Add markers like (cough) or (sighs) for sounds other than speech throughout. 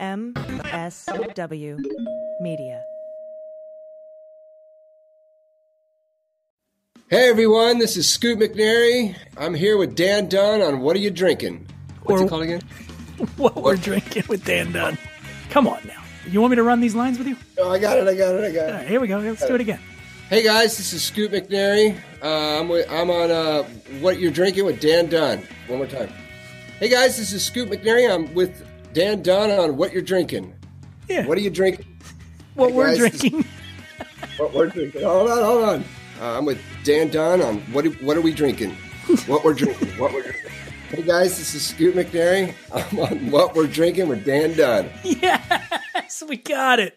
MSW Media. Hey everyone, this is Scoot McNairy. I'm here with Dan Dunn on What Are You Drinking? What's Or- it called again? (laughs) what we're drinking with Dan Dunn. Come on now. You want me to run these lines with you? Oh, I got it, I got it, I got it. right, here we go. Let's do it again. Hey guys, this is Scoot McNairy. Uh, I'm, with, I'm on uh, What You're Drinking with Dan Dunn. One more time. Hey guys, this is Scoot McNairy. I'm with Dan Dunn on What You're Drinking. Yeah. What are you drinking? (laughs) what hey, we're guys, this- drinking. (laughs) What we're drinking. Hold on, hold on. Uh, I'm with Dan Dunn on What, what are we drinking? (laughs) What we're drinking. What we're drinking. Hey guys, this is Scoot McNairy. I'm on What We're Drinking with Dan Dunn. yes, we got it.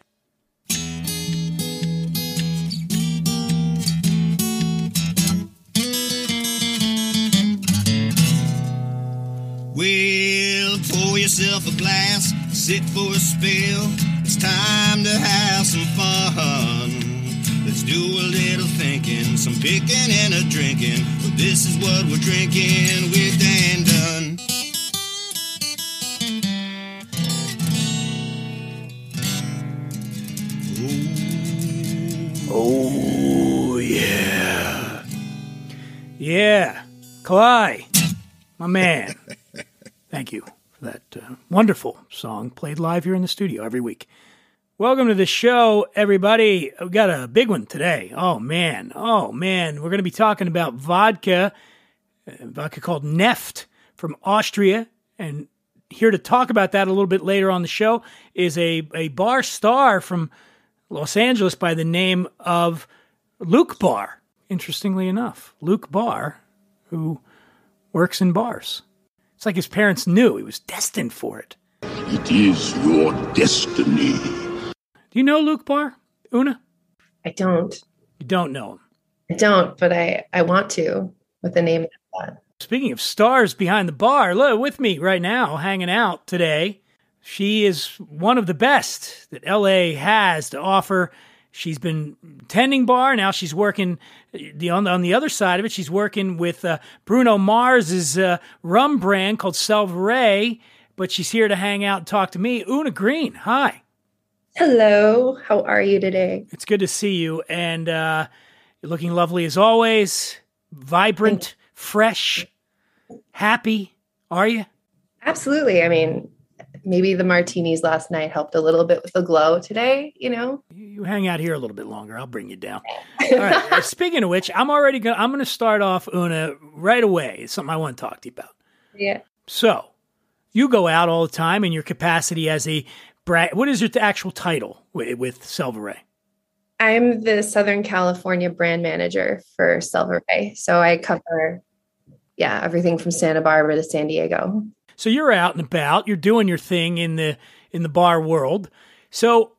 Well, pour yourself a glass, sit for a spill. It's time to have some fun. Let's do a little thinking, some picking and a drinking. But this is what we're drinking with Dan Dunn. Oh, yeah. Yeah. Cly, my man. (laughs) Thank you for that uh, wonderful song played live here in the studio every week. Welcome to the show, everybody. We've got a big one today. Oh, man. Oh, man. We're going to be talking about vodka, uh, vodka called Neft from Austria. And here to talk about that a little bit later on the show is a, a bar star from Los Angeles by the name of Luke Barr. Interestingly enough, Luke Barr, who works in bars. It's like his parents knew he was destined for it. It is your destiny. Do you know Luke Barr, Una? I don't. You don't know him. I don't, but I, I want to with the name like that. Speaking of stars behind the bar, look with me right now, hanging out today. She is one of the best that LA has to offer. She's been tending bar. Now she's working the on, on the other side of it. She's working with uh, Bruno Mars's uh, rum brand called SelvaRey. But she's here to hang out and talk to me. Una Green, hi. Hello, how are you today? It's good to see you, and uh, you're looking lovely as always. Vibrant, fresh, happy. Are you? Absolutely. I mean, maybe the martinis last night helped a little bit with the glow today, you know? You hang out here a little bit longer. I'll bring you down. All right. uh, (laughs) Speaking of which, I'm already going. to I'm going to start off Una right away. It's something I want to talk to you about. Yeah. So, you go out all the time in your capacity as a bra What is your actual title with, with SelvaRey? I'm the Southern California brand manager for Silver. So I cover, yeah, everything from Santa Barbara to San Diego. So you're out and about, you're doing your thing in the in the bar world. So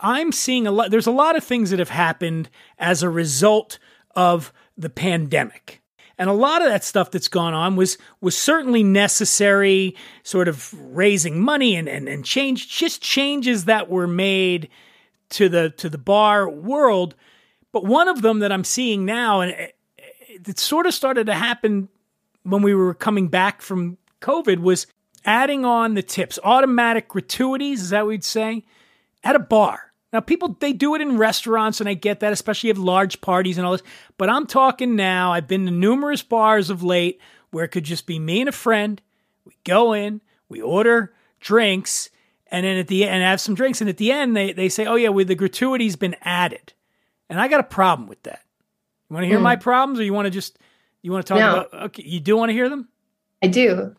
I'm seeing a lot there's a lot of things that have happened as a result of the pandemic. And a lot of that stuff that's gone on was was certainly necessary, sort of raising money and, and, and change just changes that were made to the to the bar world. But one of them that I'm seeing now, and it, it sort of started to happen when we were coming back from COVID was adding on the tips, automatic gratuities, is that what we'd say, at a bar. Now, people, they do it in restaurants, and I get that, especially if large parties and all this. But I'm talking now, I've been to numerous bars of late where it could just be me and a friend. We go in, we order drinks, and then at the end, have some drinks. And at the end, they, they say, oh, yeah, well, the gratuity's been added. And I got a problem with that. You want to hear hmm. my problems, or you want to just, you want to talk No. about, okay, you do want to hear them? I do.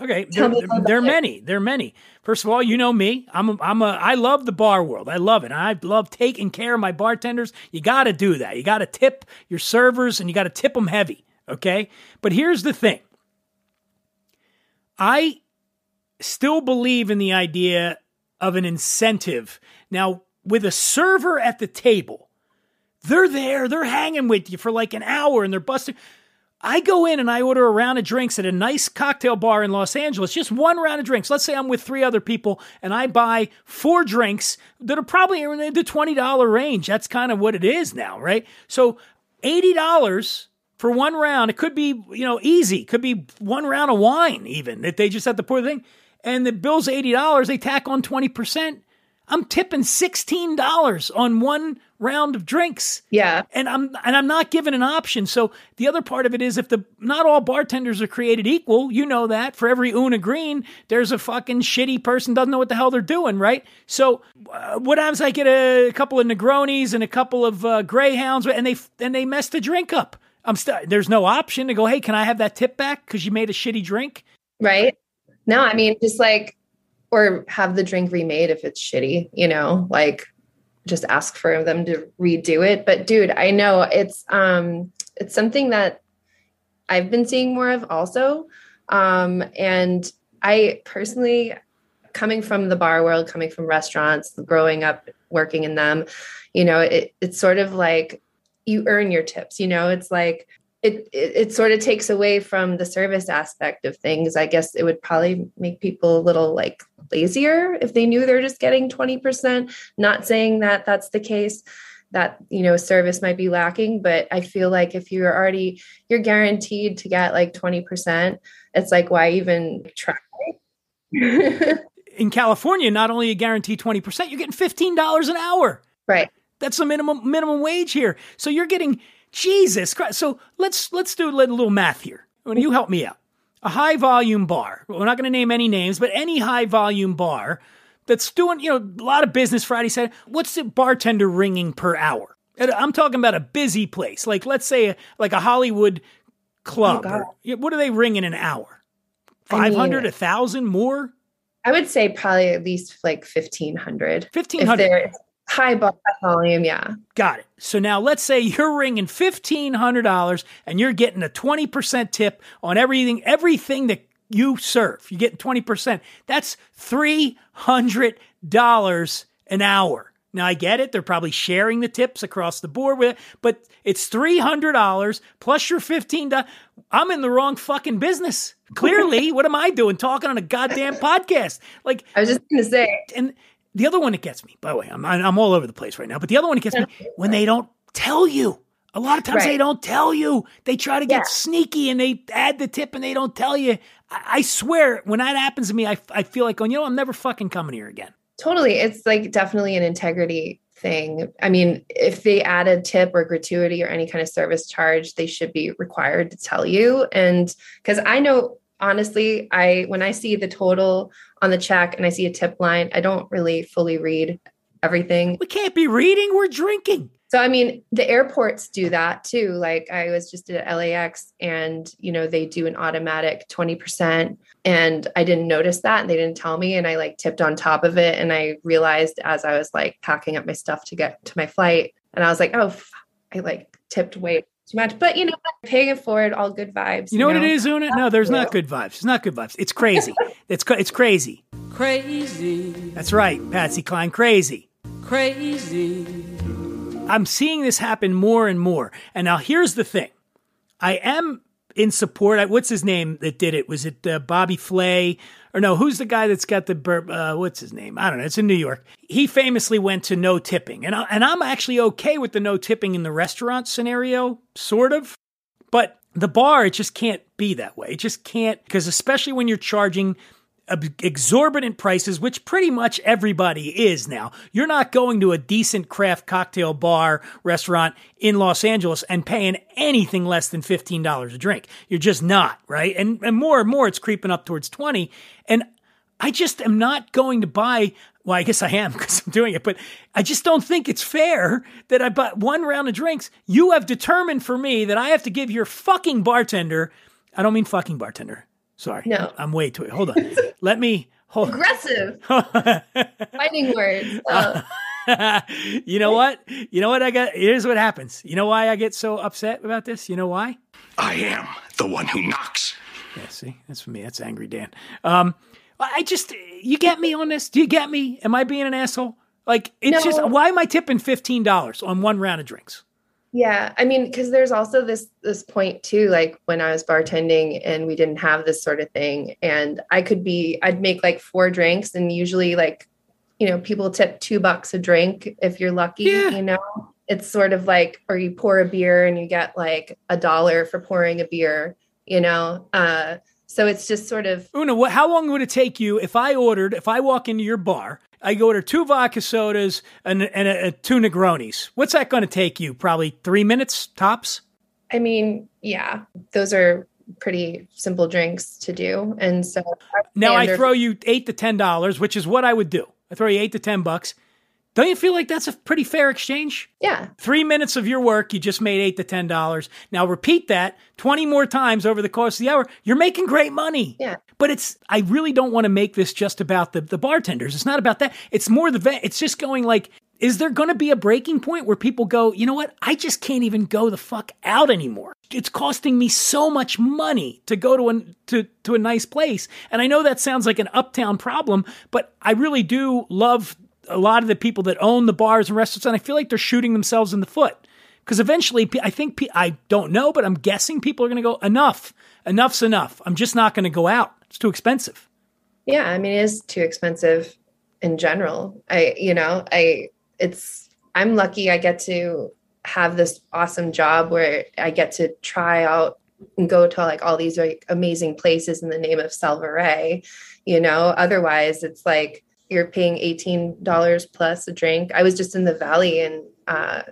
Okay, (laughs) there, there are many. There are many. First of all, you know me. I'm a, I'm a I love the bar world. I love it. I love taking care of my bartenders. You got to do that. You got to tip your servers and you got to tip them heavy. Okay, but here's the thing. I still believe in the idea of an incentive. Now, with a server at the table, they're there, they're hanging with you for like an hour and they're busting. I go in and I order a round of drinks at a nice cocktail bar in Los Angeles, just one round of drinks. Let's say I'm with three other people and I buy four drinks that are probably in the $20 range. That's kind of what it is now, right? So $80 for one round. It could be, you know, easy. Could be one round of wine even that they just have to pour the thing. And the bill's $80. They tack on 20%. I'm tipping $16 on one round of drinks. Yeah. And I'm and I'm not given an option. So the other part of it is if the not all bartenders are created equal, you know that. For every Una Green, there's a fucking shitty person doesn't know what the hell they're doing, right? So uh, what happens? I get a, couple of Negronis and a couple of uh, Greyhounds, and they and they mess the drink up. I'm st- there's no option to go. Hey, can I have that tip back because you made a shitty drink? Right. No, I mean just like or have the drink remade if it's shitty, you know, like just ask for them to redo it. But dude, I know it's um it's something that I've been seeing more of also. Um and I personally coming from the bar world, coming from restaurants, growing up working in them, you know, it, it's sort of like you earn your tips, you know, it's like it, it, it sort of takes away from the service aspect of things. I guess it would probably make people a little like lazier if they knew they're just getting 20%. Not saying that that's the case that you know service might be lacking but i feel like if you're already you're guaranteed to get like 20% it's like why even try (laughs) in california not only a guarantee 20% you're getting $15 an hour right that's the minimum minimum wage here so you're getting Jesus Christ. So let's let's do a little math here. When you help me out. A high volume bar. We're not going to name any names, but any high volume bar that's doing, you know, a lot of business Friday said, what's the bartender ringing per hour? And I'm talking about a busy place. Like let's say a, like a Hollywood club. Oh, or, what are they ringing an hour? 500, I mean, 1,000 more? I would say probably at least like 1,500. 1,500. High volume, yeah. Got it. So now let's say you're ringing fifteen hundred dollars, and you're getting a twenty percent tip on everything, everything that you serve. You're getting twenty percent. That's three hundred dollars an hour. Now I get it; they're probably sharing the tips across the board with it, but it's three hundred dollars plus your fifteen. dollars I'm in the wrong fucking business. Clearly, (laughs) what am I doing talking on a goddamn podcast? Like I was just gonna say, and the other one that gets me, by the way, I'm, I'm all over the place right now, but the other one that gets me (laughs) when they don't tell you. A lot of times right. they don't tell you. They try to get yeah. sneaky and they add the tip and they don't tell you. I, I swear, when that happens to me, I, I feel like, oh, you know, I'm never fucking coming here again. Totally. It's like definitely an integrity thing. I mean, if they add a tip or gratuity or any kind of service charge, they should be required to tell you. And because I know honestly, I when I see the total on the check and I see a tip line, I don't really fully read everything. We can't be reading, we're drinking. So I mean, the airports do that too. Like I was just at LAX and you know, they do an automatic 20% and I didn't notice that and they didn't tell me and I like tipped on top of it and I realized as I was like packing up my stuff to get to my flight and I was like, "Oh, I like tipped way too much. But you know, paying it forward, all good vibes. You, you know, know, what it is, Una? No, there's not good vibes. It's not good vibes. It's crazy. it's it's crazy. Crazy. That's right, Patsy Cline. Crazy. Crazy. I'm seeing this happen more and more. And now here's the thing. I am in support. What's his name that did it? Was it uh, Bobby Flay? Or no, who's the guy that's got the burp? Uh, what's his name? I don't know. It's in New York. He famously went to no tipping, and I, and I'm actually okay with the no tipping in the restaurant scenario, sort of. But the bar, it just can't be that way. It just can't because especially when you're charging exorbitant prices, which pretty much everybody is now. You're not going to a decent craft cocktail bar restaurant in Los Angeles and paying anything less than $15 a drink. You're just not, right? And, and more and more, it's creeping up towards 20. And I just am not going to buy. Well, I guess I am (laughs) because I'm doing it, but I just don't think it's fair that I bought one round of drinks. You have determined for me that I have to give your fucking bartender, I don't mean fucking bartender, Sorry. No. I'm way too. Hold on. (laughs) Let me. Hold. Aggressive. (laughs) Fighting words. Oh. (laughs) you know what? You know what I got? Here's what happens. You know why I get so upset about this? You know why? I am the one who knocks. Yeah, see, that's for me. That's angry Dan. Um, I I just, you get me on this? Do you get me? Am I being an asshole? Like, it's just, why am I tipping $15 on one round of drinks? Yeah, I mean, because there's also this this point too, like when I was bartending and we didn't have this sort of thing, and I could be, I'd make like four drinks, and usually like, you know, people tip two bucks a drink if you're lucky. Yeah. You know, it's sort of like, or you pour a beer and you get like a dollar for pouring a beer. You know, uh, so it's just sort of Una, what, how long would it take you if I ordered, if I walk into your bar, I order two vodka sodas and, and a, a two Negronis? What's that going to take you? Probably three minutes tops? I mean, yeah, those are pretty simple drinks to do, and so Now I throw you eight to ten dollars, which is what I would do. I throw you eight to ten bucks. Don't you feel like that's a pretty fair exchange? yeah, Three minutes of your work, you just made eight to ten dollars. Now repeat that twenty more times over the course of the hour. You're making great money. Yeah. But it's I really don't want to make this just about the, the bartenders. It's not about that. It's more the vet. It's just going like, is there going to be a breaking point where people go, you know what? I just can't even go the fuck out anymore. It's costing me so much money to go to a to to a nice place. And I know that sounds like an uptown problem, but I really do love a lot of the people that own the bars and restaurants, and I feel like they're shooting themselves in the foot. Because eventually, I think I don't know, but I'm guessing people are going to go enough. Enough's enough. I'm just not going to go out. It's too expensive. Yeah, I mean, it is too expensive in general. I, you know, I, it's, I'm lucky I get to have this awesome job where I get to try out and go to like all these like amazing places in the name of SelvaRey, you know, otherwise it's like you're paying $18 plus a drink. I was just in the Valley and, uh,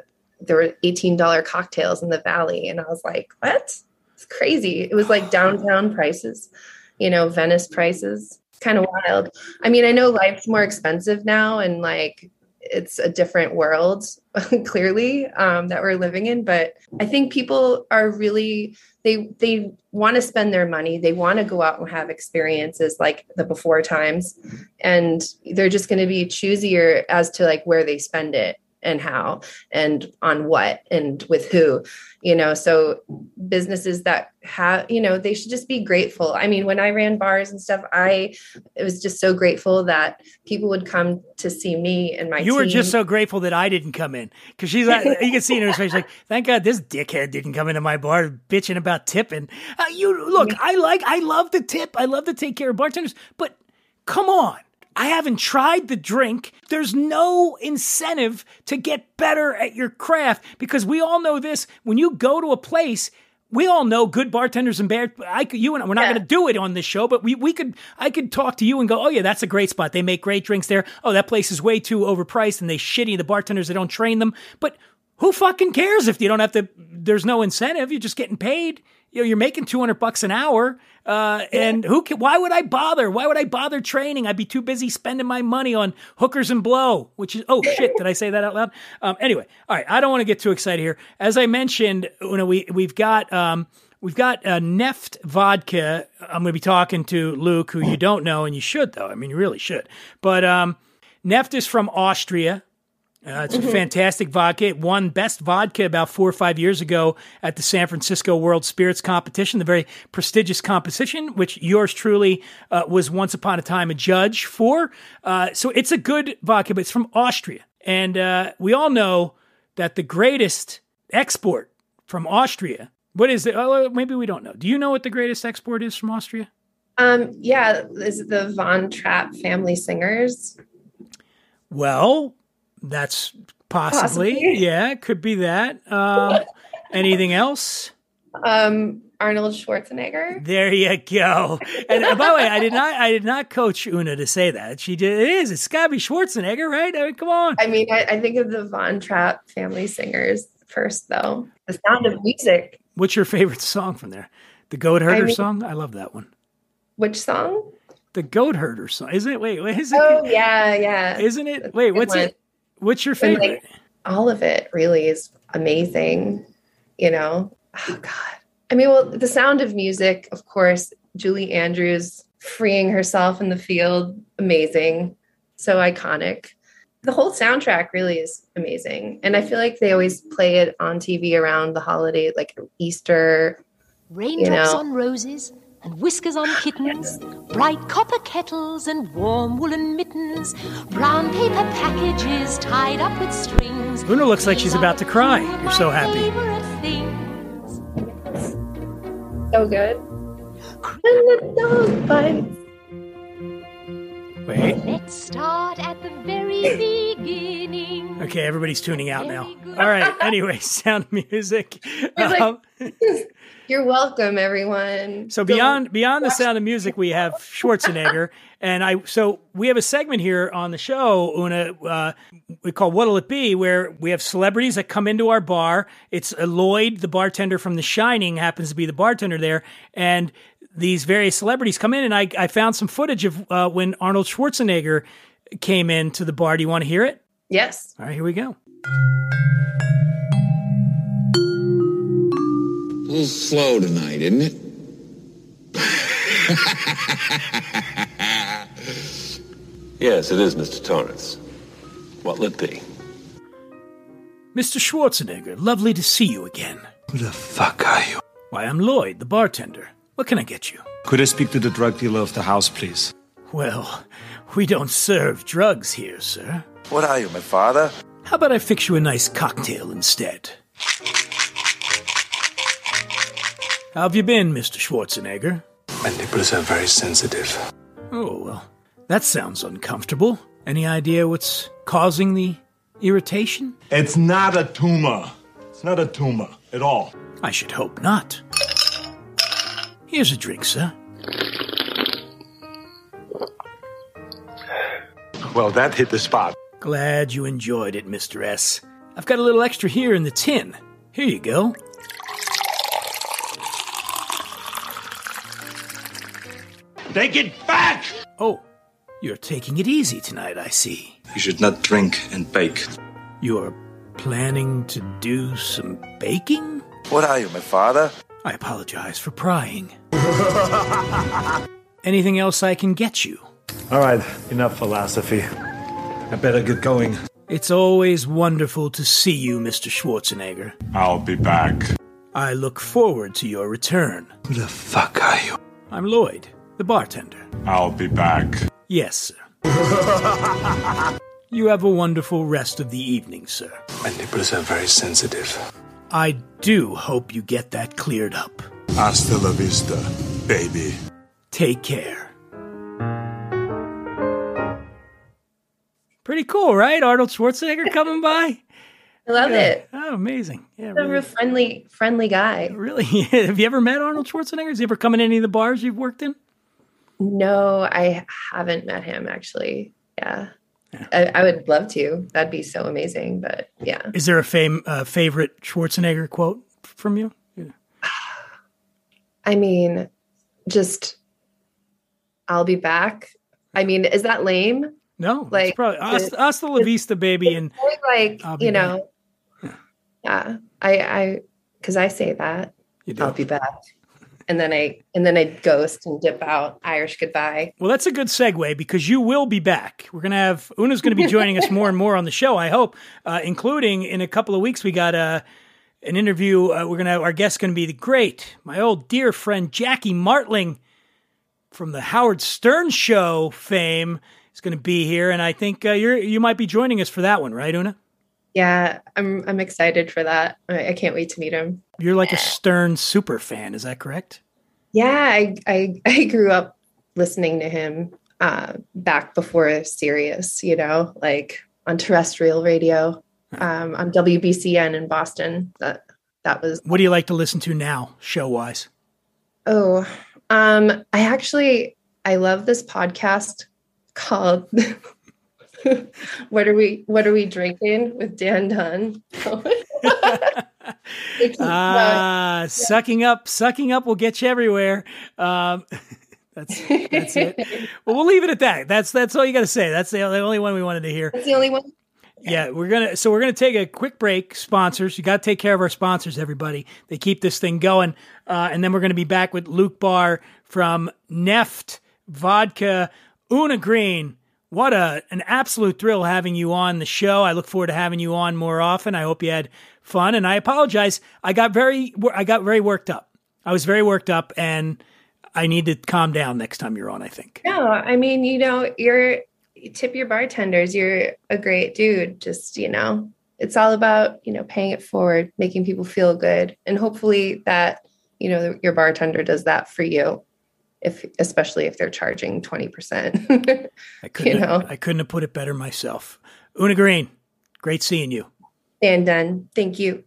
there were $18 cocktails in the Valley. And I was like, what? It's crazy. It was like downtown prices, you know, Venice prices. Kind of wild. I mean, I know life's more expensive now and like it's a different world (laughs) clearly um, that we're living in but i think people are really they they want to spend their money. They want to go out and have experiences like the before times and they're just going to be choosier as to like where they spend it and how and on what and with who you know so businesses that have you know they should just be grateful i mean when i ran bars and stuff i it was just so grateful that people would come to see me and my You were just so grateful that I didn't come in because she's like, you can see in her face, like, thank God this dickhead didn't come into my bar bitching about tipping. Uh, you look, I like, I love the tip. I love to take care of bartenders, but come on. I haven't tried the drink. There's no incentive to get better at your craft because we all know this. When you go to a place, we all know good bartenders and bad. I could, you and I, we're not Yeah. going to do it on this show, but we, we could, I could talk to you and go, oh yeah, that's a great spot. They make great drinks there. Oh, that place is way too overpriced and they shitty the bartenders. They don't train them. But who fucking cares if you don't have to? There's no incentive. You're just getting paid. You know, you're making 200 bucks an hour. Uh, and who can, why would I bother? Why would I bother training? I'd be too busy spending my money on hookers and blow, which is, oh shit, did I say that out loud? Um, anyway, all right. I don't want to get too excited here. As I mentioned, you know, we, we've got, um, We've got uh, Neft vodka. I'm going to be talking to Luke, who you don't know, and you should though. I mean, you really should. But um, Neft is from Austria. Uh, it's a fantastic vodka. It won best vodka about four or five years ago at the San Francisco World Spirits Competition, the very prestigious competition, which yours truly uh, was once upon a time a judge for. Uh, so it's a good vodka, but it's from Austria. And uh, we all know that the greatest export from Austria, what is it? Oh, maybe we don't know. Do you know what the greatest export is from Austria? um yeah is it the von trapp family singers Well, that's possibly. Possibly. Yeah, could be that. Um, (laughs) anything else? um arnold schwarzenegger There you go. And uh, by the way, I did not. I did not coach Una to say that. She did. It is. It's got to be Schwarzenegger, right? I mean, come on. i mean I, I think of the von trapp family singers first though the sound of music What's your favorite song from there? The Goat Herder mean- song. I love that one. which song The Goat Herder song. Isn't it? Wait, wait. Is it? oh yeah yeah Isn't it? That's Wait, what's one. it? What's your And, like, favorite? all of it really is amazing you know? Oh god. I mean well the sound of music of course julie andrews freeing herself in the field amazing. So iconic. The whole soundtrack really is amazing. And i feel like they always play it on tv around the holiday like easter Raindrops know. on roses, and whiskers on kittens, bright copper kettles and warm woolen mittens, brown paper packages tied up with strings. Una looks like she's about to cry. You're so happy. So good. And the dog bites. Wait. Let's start at the very beginning. Okay, everybody's tuning out now. All right. Anyway, (laughs) sound music. (laughs) like- Um, (laughs) You're welcome, everyone. so beyond beyond the sound of music, we have Schwarzenegger, and I. So we have a segment here on the show, Una. Uh, we call "What'll It Be," where we have celebrities that come into our bar. It's Lloyd, the bartender from The Shining, happens to be the bartender there, and these various celebrities come in, and I, I found some footage of uh, when Arnold Schwarzenegger came into the bar. Do you want to hear it? Yes. All right, here we go. A little slow tonight, isn't it? (laughs) Yes, it is, Mr. Torrance. What'll it be? Mr. Schwarzenegger, lovely to see you again. Who the fuck are you? Why, I'm Lloyd, the bartender. What can I get you? Could I speak to the drug dealer of the house, please? Well, we don't serve drugs here, sir. What are you, my father? How about I fix you a nice cocktail instead? How have you been, Mr. Schwarzenegger? My nipples are very sensitive. Oh, well, that sounds uncomfortable. Any idea what's causing the irritation? It's not a tumor. It's not a tumor at all. I should hope not. Here's a drink, sir. Well, that hit the spot. Glad you enjoyed it, Mr. S. I've got a little extra here in the tin. Here you go. Take it back! Oh, you're taking it easy tonight, I see. You should not drink and bake. You're planning to do some baking? What are you, my father? I apologize for prying. (laughs) Anything else I can get you? All right, enough philosophy. I better get going. It's always wonderful to see you, Mr. Schwarzenegger. I'll be back. I look forward to your return. Who the fuck are you? I'm Lloyd, the bartender. I'll be back. Yes, sir. (laughs) you have a wonderful rest of the evening, sir. My nipples are very sensitive. I do hope you get that cleared up. Hasta la vista, baby. Take care. Pretty cool, right? Arnold Schwarzenegger coming by. I love Yeah. it. Oh, amazing. Yeah, He's a real really. friendly, friendly guy. Really? (laughs) Have you ever met Arnold Schwarzenegger? Has he ever come in any of the bars you've worked in? No, I haven't met him actually. Yeah. I, I would love to. That'd be so amazing. But yeah. Is there a fame, uh, favorite Schwarzenegger quote from you? I mean, just I'll be back. I mean, is that lame? No, Like, probably hasta, the- hasta la vista, baby. And like, you know, yeah. I I because I say that. I'll be back. And then I and then I ghost and dip out. Irish goodbye. Well, that's a good segue because you will be back. We're to have Una's to be joining us more and more on the show. I hope, uh, including in a couple of weeks, we got uh, an interview. Uh, we're to our guest going to be the great, my old dear friend Jackie Martling from the Howard Stern Show fame is going to be here, and I think uh, you're you might be joining us for that one, right, Una? Yeah, I'm I'm excited for that. I, can't wait to meet him. You're like a Stern super fan, is that correct? Yeah, I I, (laughs) I grew up listening to him uh, back before Sirius, you know, like on terrestrial radio, um, on WBCN in Boston. That that was What do you like to listen to now, show wise? oh, um, I actually I love this podcast (laughs) called (laughs) "What Are We What Are We Drinking" with Dan Dunn. (laughs) Ah, sucking up, sucking up will get you everywhere. Um, (laughs) that's that's it. Well, we'll leave it at that. That's that's all you got to say. That's the, the only one we wanted to hear. That's the only one. Yeah, we're gonna. So we're gonna take a quick break. Sponsors, you got to take care of our sponsors. Everybody, they keep this thing going. Uh, and then we're gonna be back with Luke Barr from Neft Vodka, Una Green. What a an absolute thrill having you on the show. I look forward to having you on more often. I hope you had fun. And I apologize. I got very I got very worked up. I was very worked up, and I need to calm down next time you're on. I think. No, I mean, you know, you're you tip your bartenders. You're a great dude. Just you know, it's all about you know paying it forward, making people feel good, and hopefully that you know your bartender does that for you. If especially if they're charging twenty percent, I (laughs) couldn't. you know. have, I couldn't have put it better myself. Una Green, great seeing you. and done. Thank you.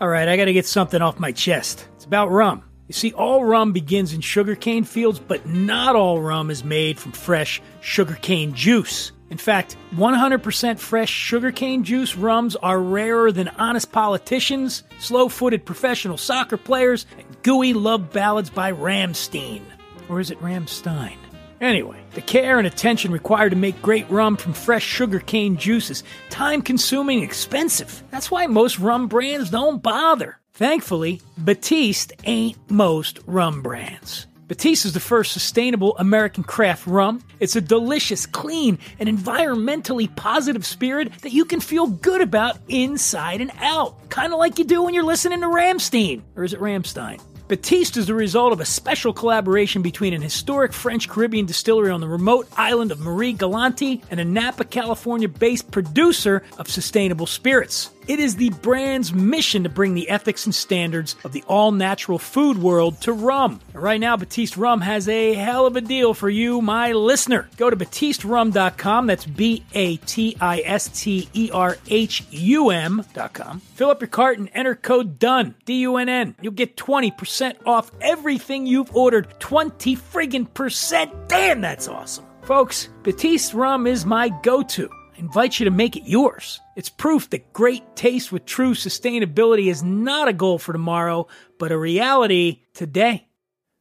All right, I got to get something off my chest. It's about rum. You see, all rum begins in sugarcane fields, but not all rum is made from fresh sugarcane juice. In fact, 100% fresh sugarcane juice rums are rarer than honest politicians, slow footed professional soccer players, and gooey love ballads by Ramstein. Or is it Ramstein? Anyway, the care and attention required to make great rum from fresh sugarcane juice is time consuming and expensive. That's why most rum brands don't bother. Thankfully, Batiste ain't most rum brands. Batiste is the first sustainable American craft rum. It's a delicious, clean, and environmentally positive spirit that you can feel good about inside and out. Kind of like you do when you're listening to Ramstein. Or is it Ramstein? Batiste is the result of a special collaboration between an historic French Caribbean distillery on the remote island of Marie Galante and a Napa, California based producer of sustainable spirits. It is the brand's mission to bring the ethics and standards of the all natural food world to rum. Right now, Batiste Rum has a hell of a deal for you, my listener. Go to BatisteRum.com, that's B A T I S T E R H U M.com. Fill up your cart and enter code DUNN, D U N N. You'll get 20% off everything you've ordered. 20 friggin' percent. Damn, that's awesome. Folks, Batiste Rum is my go to invite you to make it yours. It's proof that great taste with true sustainability is not a goal for tomorrow, but a reality today.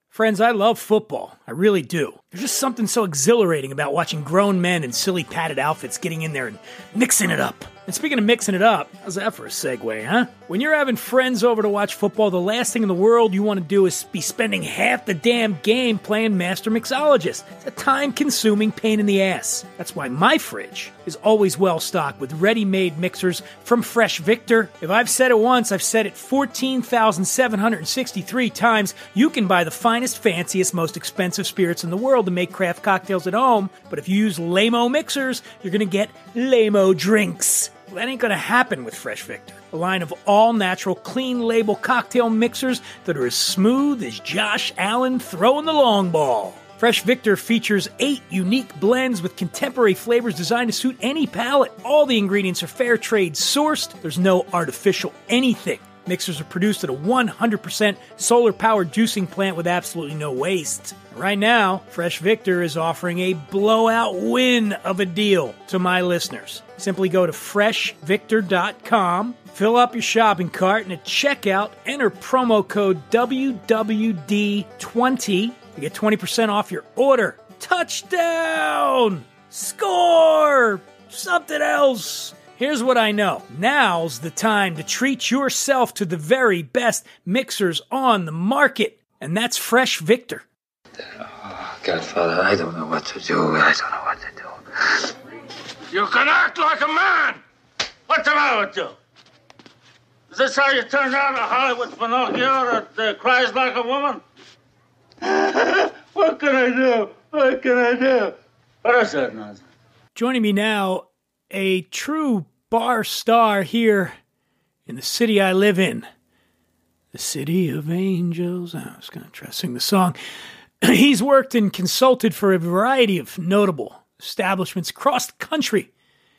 Friends, I love football. I really do. There's just something so exhilarating about watching grown men in silly padded outfits getting in there and mixing it up. And speaking of mixing it up, how's that for a segue, huh? When you're having friends over to watch football, the last thing in the world you want to do is be spending half the damn game playing Master Mixologist. It's a time consuming pain in the ass. That's why my fridge is always well stocked with ready made mixers from Fresh Victor. If I've said it once, I've said it 14,763 times. You can buy the finest, fanciest, most expensive spirits in the world to make craft cocktails at home, but if you use Lamo mixers, you're going to get Lamo drinks. That ain't gonna happen with Fresh Victor, a line of all natural, clean label cocktail mixers that are as smooth as Josh Allen throwing the long ball. Fresh Victor features eight unique blends with contemporary flavors designed to suit any palate. All the ingredients are fair trade sourced, there's no artificial anything. Mixers are produced at a 100% solar powered juicing plant with absolutely no waste. Right now, Fresh Victor is offering a blowout win of a deal to my listeners. Simply go to freshvictor.com, fill up your shopping cart, and at checkout, enter promo code WWD20 to get 20% off your order. Touchdown! Score! Something else! Here's what I know. Now's the time to treat yourself to the very best mixers on the market, and that's Fresh Victor. Godfather, I don't know what to do. I don't know what to do. You can act like a man! What's the matter with you? Is this how you turn out a Hollywood Pinocchio that uh, cries like a woman? (laughs) what can I do? What can I do? What is that nonsense? Joining me now, a true bar star here in the city I live in, the city of angels. I was going to try to sing the song. (clears throat) He's worked and consulted for a variety of notable establishments across the country,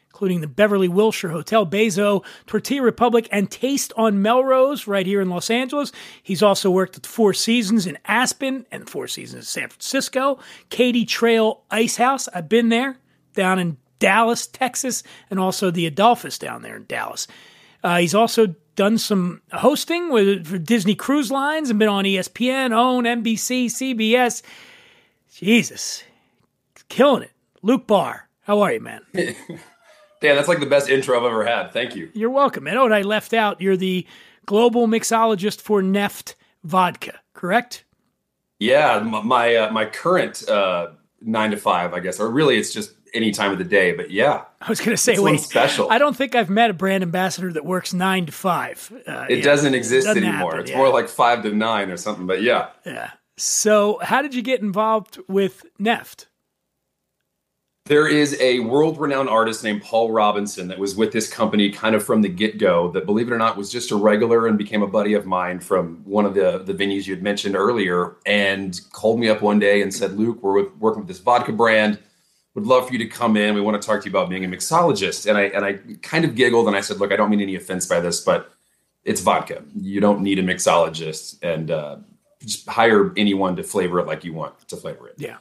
including the Beverly Wilshire Hotel, Beso, Tortilla Republic, and Taste on Melrose right here in Los Angeles. He's also worked at the Four Seasons in Aspen and Four Seasons in San Francisco, Katy Trail Ice House. I've been there down in Dallas, Texas, and also the Adolphus down there in Dallas. Uh, he's also done some hosting with for Disney Cruise Lines and been on ESPN, OWN, NBC, CBS. Jesus, killing it. Luke Barr, how are you, man? (laughs) Dan, that's like the best intro I've ever had. Thank you. You're welcome. And oh, and I left out. You're the global mixologist for Neft Vodka, correct? Yeah, my uh, my current uh, nine to five, I guess, or really it's just any time of the day. But yeah, I was going to say, wait, special. I don't think I've met a brand ambassador that works nine to five. Uh, it yeah, doesn't exist doesn't anymore. happen, it's yeah. more like five to nine or something. But yeah, Yeah. So, how did you get involved with Neft? There is a world renowned artist named Paul Robinson that was with this company kind of from the get go, that believe it or not was just a regular and became a buddy of mine from one of the, the venues you had mentioned earlier and called me up one day and said, Luke, we're with, working with this vodka brand. Would love for you to come in. We want to talk to you about being a mixologist. And I and I kind of giggled and I said, Look, I don't mean any offense by this, but it's vodka. You don't need a mixologist and uh, just hire anyone to flavor it like you want to flavor it. Yeah.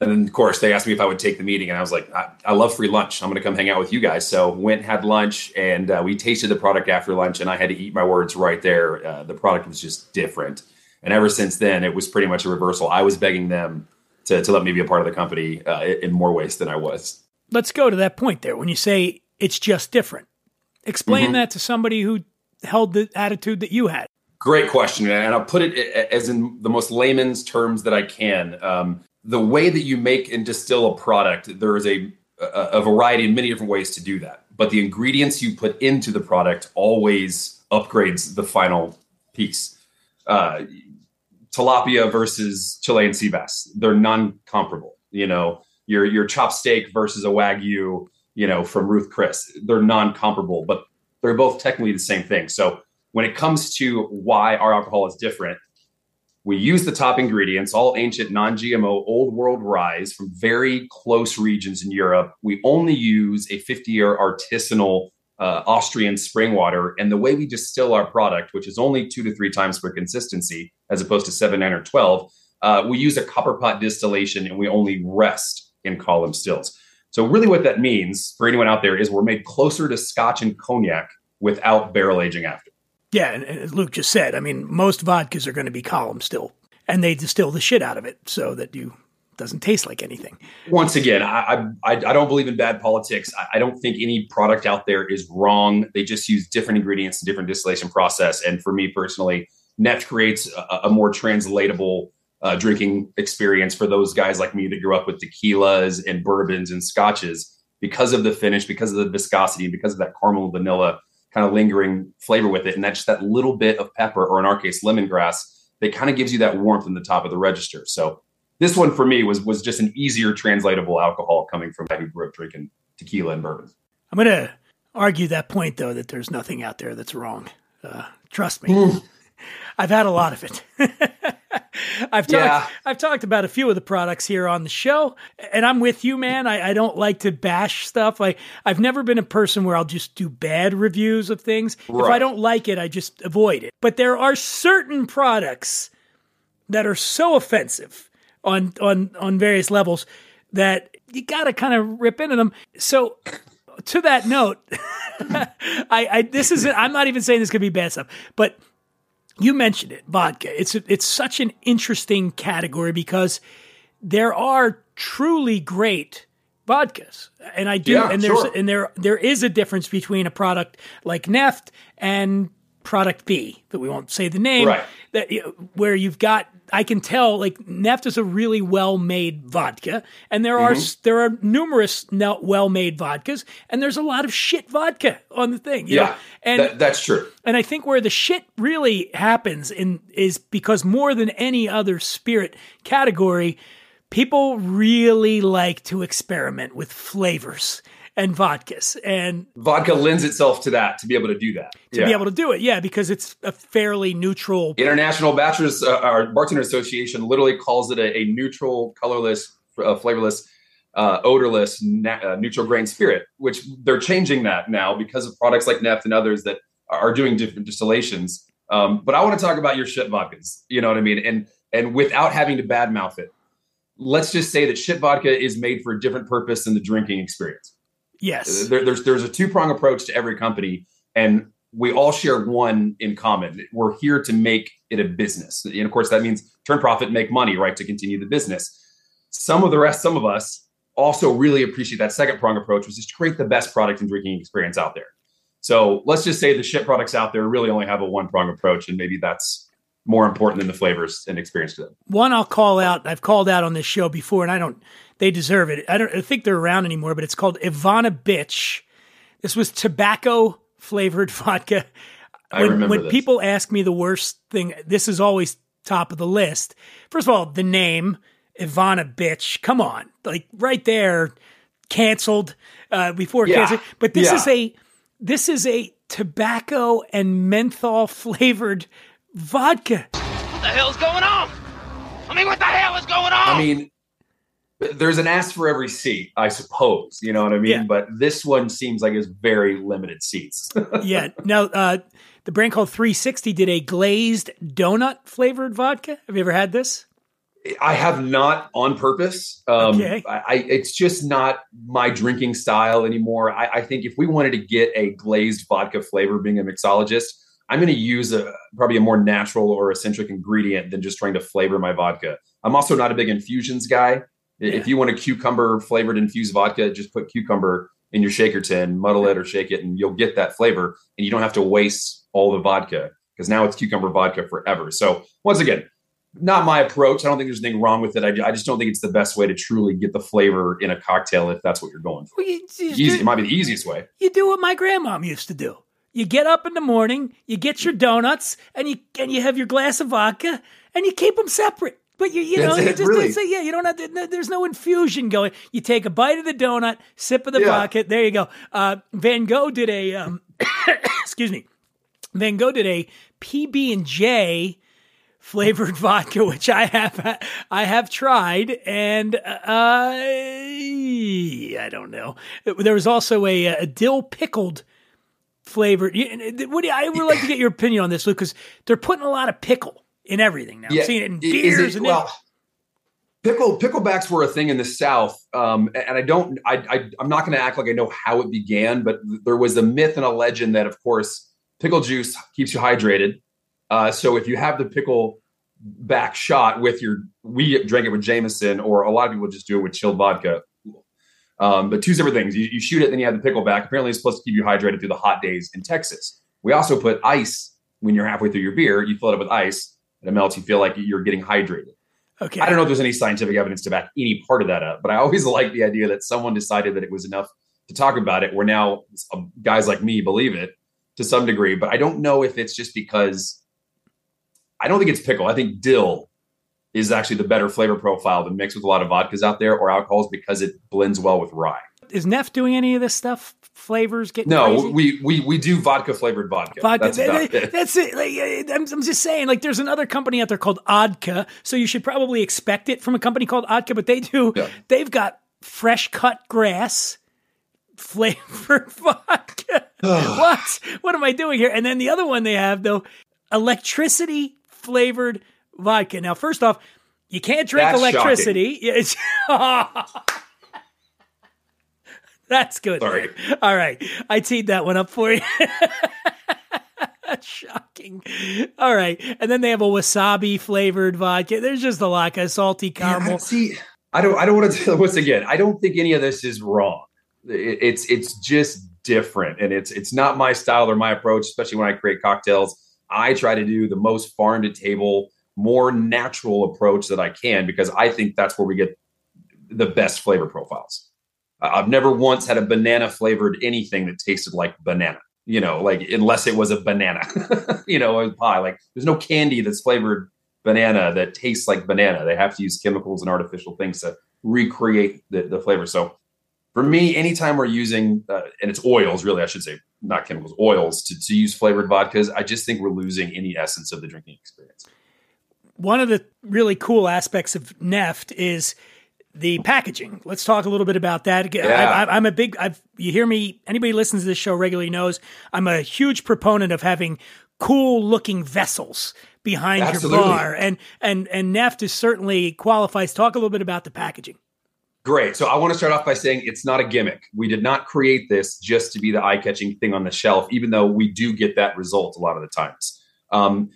And then, of course, they asked me if I would take the meeting, and I was like, I, I love free lunch. I'm going to come hang out with you guys. So went, had lunch, and uh, we tasted the product after lunch, and I had to eat my words right there. Uh, the product was just different, and ever since then, it was pretty much a reversal. I was begging them to, to let me be a part of the company uh, in more ways than I was. Let's go to that point there. When you say it's just different, explain Mhm. that to somebody who held the attitude that you had. Great question, and I'll put it as in the most layman's terms that I can. Um, the way that you make and distill a product, there is a, a a variety and many different ways to do that. But the ingredients you put into the product always upgrades the final piece. Uh, tilapia versus Chilean sea bass, they're non-comparable. You know, your your chop steak versus a wagyu, you know, from Ruth Chris, they're non-comparable, but they're both technically the same thing. So when it comes to why our alcohol is different, we use the top ingredients, all ancient non-GMO old world rye from very close regions in Europe. We only use a 50-year artisanal uh, Austrian spring water, and the way we distill our product, which is only two to three times for consistency, as opposed to seven, nine, or twelve, uh, we use a copper pot distillation, and we only rest in column stills. So, really, what that means for anyone out there is we're made closer to Scotch and cognac without barrel aging after. Yeah, and, and as Luke just said, I mean, most vodkas are going to be column still, and they distill the shit out of it so that you doesn't taste like anything. once again, I, I I don't believe in bad politics. I, I don't think any product out there is wrong. They just use different ingredients and different distillation process. And for me personally, Neft creates a, a more translatable uh, drinking experience for those guys like me that grew up with tequilas and bourbons and scotches because of the finish, because of the viscosity, because of that caramel vanilla kind of lingering flavor with it, and that's just that little bit of pepper, or in our case, lemongrass, that kind of gives you that warmth in the top of the register. So this one for me was was just an easier translatable alcohol coming from a guy who grew up drinking tequila and bourbon. I'm going to argue that point, though, that there's nothing out there that's wrong. Uh, trust me. (laughs) I've had a lot of it. (laughs) I've talked, Yeah. I've talked about a few of the products here on the show, and I'm with you, man. I, I don't like to bash stuff. Like I've never been a person where I'll just do bad reviews of things. If I don't like it, I just avoid it. But there are certain products that are so offensive on on on various levels that you got to kind of rip into them. So to that note, (laughs) I, I this is I'm not even saying this could be bad stuff, but you mentioned it, vodka. It's it's such an interesting category because there are truly great vodkas, and I do, Yeah, and there's sure. and there there is a difference between a product like Neft and product B that we won't say the name. Right. That where you've got, I can tell like Neft is a really well made vodka, and there are Mhm. there are numerous well made vodkas, and there's a lot of shit vodka on the thing. you Yeah, know? and that, that's true. and I think where the shit really happens in is because more than any other spirit category, people really like to experiment with flavors and vodkas and Vodka lends itself to that to be able to do that. to be able to do it. Yeah, because it's a fairly neutral. International Bachelors uh, our Bartender Association literally calls it a, a neutral, colorless, uh, flavorless, uh, odorless, na- uh, neutral grain spirit. Which they're changing that now because of products like Neft and others that are doing different distillations. Um, but I want to talk about your shit vodkas. You know what I mean? And and without having to badmouth it, let's just say that shit vodka is made for a different purpose than the drinking experience. Yes. There, there's there's a two prong approach to every company, and we all share one in common. We're here to make it a business, and of course that means turn profit, make money, right, to continue the business. Some of the rest, some of us also really appreciate that second prong approach, which is to create the best product and drinking experience out there. So let's just say the shit products out there really only have a one prong approach, and maybe that's more important than the flavors and experience to them. One I'll call out. I've called out on this show before, and I don't. They deserve it. I don't I think they're around anymore, but it's called Ivana Bitch. This was tobacco flavored (laughs) vodka. I when remember when this. people ask me the worst thing, this is always top of the list. First of all, the name Ivana bitch. Come on, like right there, canceled uh, before Yeah. canceled. But this Yeah. is a this is a tobacco and menthol (laughs) flavored vodka. What the hell's going on? I mean, what the hell is going on? I mean, there's an ass for every seat, I suppose. You know what I mean? Yeah. But this one seems like it's very limited seats. (laughs) yeah. Now, uh, the brand called 360 did a glazed donut flavored vodka. Have you ever had this? I have not on purpose. Um, Okay. I, I, it's just not my drinking style anymore. I, I think if we wanted to get a glazed vodka flavor, being a mixologist, I'm going to use a probably a more natural or eccentric ingredient than just trying to flavor my vodka. I'm also not a big infusions guy. I- If you want a cucumber flavored infused vodka, just put cucumber in your shaker tin, muddle it or shake it, and you'll get that flavor. And you don't have to waste all the vodka because now it's cucumber vodka forever. So once again, not my approach. I don't think there's anything wrong with it. I, I just don't think it's the best way to truly get the flavor in a cocktail if that's what you're going for. Well, you, you- Easy, it might be the easiest way. you do what my grandmom used to do. You get up in the morning, you get your donuts, and you and you have your glass of vodka, and you keep them separate. But you you know you just really. say yeah you don't have to, there's no infusion going. You take a bite of the donut, sip of the Yeah. vodka. There you go. Uh, Van Gogh did a um, (coughs) excuse me. Van Gogh did a PB and J flavored (laughs) vodka, which I have I have tried, and uh, I don't know. There was also a, a dill pickled flavored. What do you, I would like to get your opinion on this, Luke, because they're putting a lot of pickle in everything now. I'm seeing it in beers it- and well, pickle picklebacks were a thing in the South, um, and I don't. I, I I'm not going to act like I know how it began, but there was a myth and a legend that, of course, pickle juice keeps you hydrated. Uh, so if you have the pickle back shot with your, we drank it with Jameson, or a lot of people just do it with chilled vodka. Um, but two separate things. You, you shoot it, then you have the pickle back. Apparently, it's supposed to keep you hydrated through the hot days in Texas. We also put ice when you're halfway through your beer. You fill it up with ice, and it melts. You feel like you're getting hydrated. Okay. I don't know if there's any scientific evidence to back any part of that up, but I always (laughs) like the idea that someone decided that it was enough to talk about it. Where now guys like me believe it to some degree, but I don't know if it's just because I don't think it's pickle. I think dill is actually the better flavor profile to mix with a lot of vodkas out there or alcohols because it blends well with rye. Is Neft doing any of this stuff? Flavors getting No, crazy? we we we do vodka flavored vodka. Vodka. That's it. That's it. Like, uh, I'm, I'm just saying, like, there's another company out there called Oddka, so you should probably expect it from a company called Oddka. But they do. They've got fresh cut grass flavored (laughs) vodka. (sighs) what? What am I doing here? And then the other one they have though, electricity flavored vodka. Now, first off, you can't drink That's electricity. It's (laughs) That's good. Sorry. All right. I teed that one up for you. (laughs) Shocking. All right. And then they have a wasabi flavored vodka. There's just a lot of salty caramel. see, I don't. I don't want to. Once again, I don't think any of this is wrong. It- It's it's just different, and it's it's not my style or my approach. Especially when I create cocktails, I try to do the most farm to table, more natural approach that I can because I think that's where we get the best flavor profiles. I've never once had a banana flavored anything that tasted like banana. You know, like unless it was a banana, (laughs) you know, a pie. Like there's no candy that's flavored banana that tastes like banana. They have to use chemicals and artificial things to recreate the, the flavor. So for me, anytime we're using, uh, and it's oils, really, I should say, not chemicals, oils to, to use flavored vodkas, I just think we're losing any essence of the drinking experience. One of the really cool aspects of Neft is the packaging. Let's talk a little bit about that. I, Yeah. I, I'm a big. I've you hear me. Anybody who listens to this show regularly knows I'm a huge proponent of having cool looking vessels behind Absolutely. your bar, and and and Neft is certainly qualifies. Talk a little bit about the packaging. Great. So I want to start off by saying it's not a gimmick. We did not create this just to be the eye catching thing on the shelf, even though we do get that result a lot of the times. Um,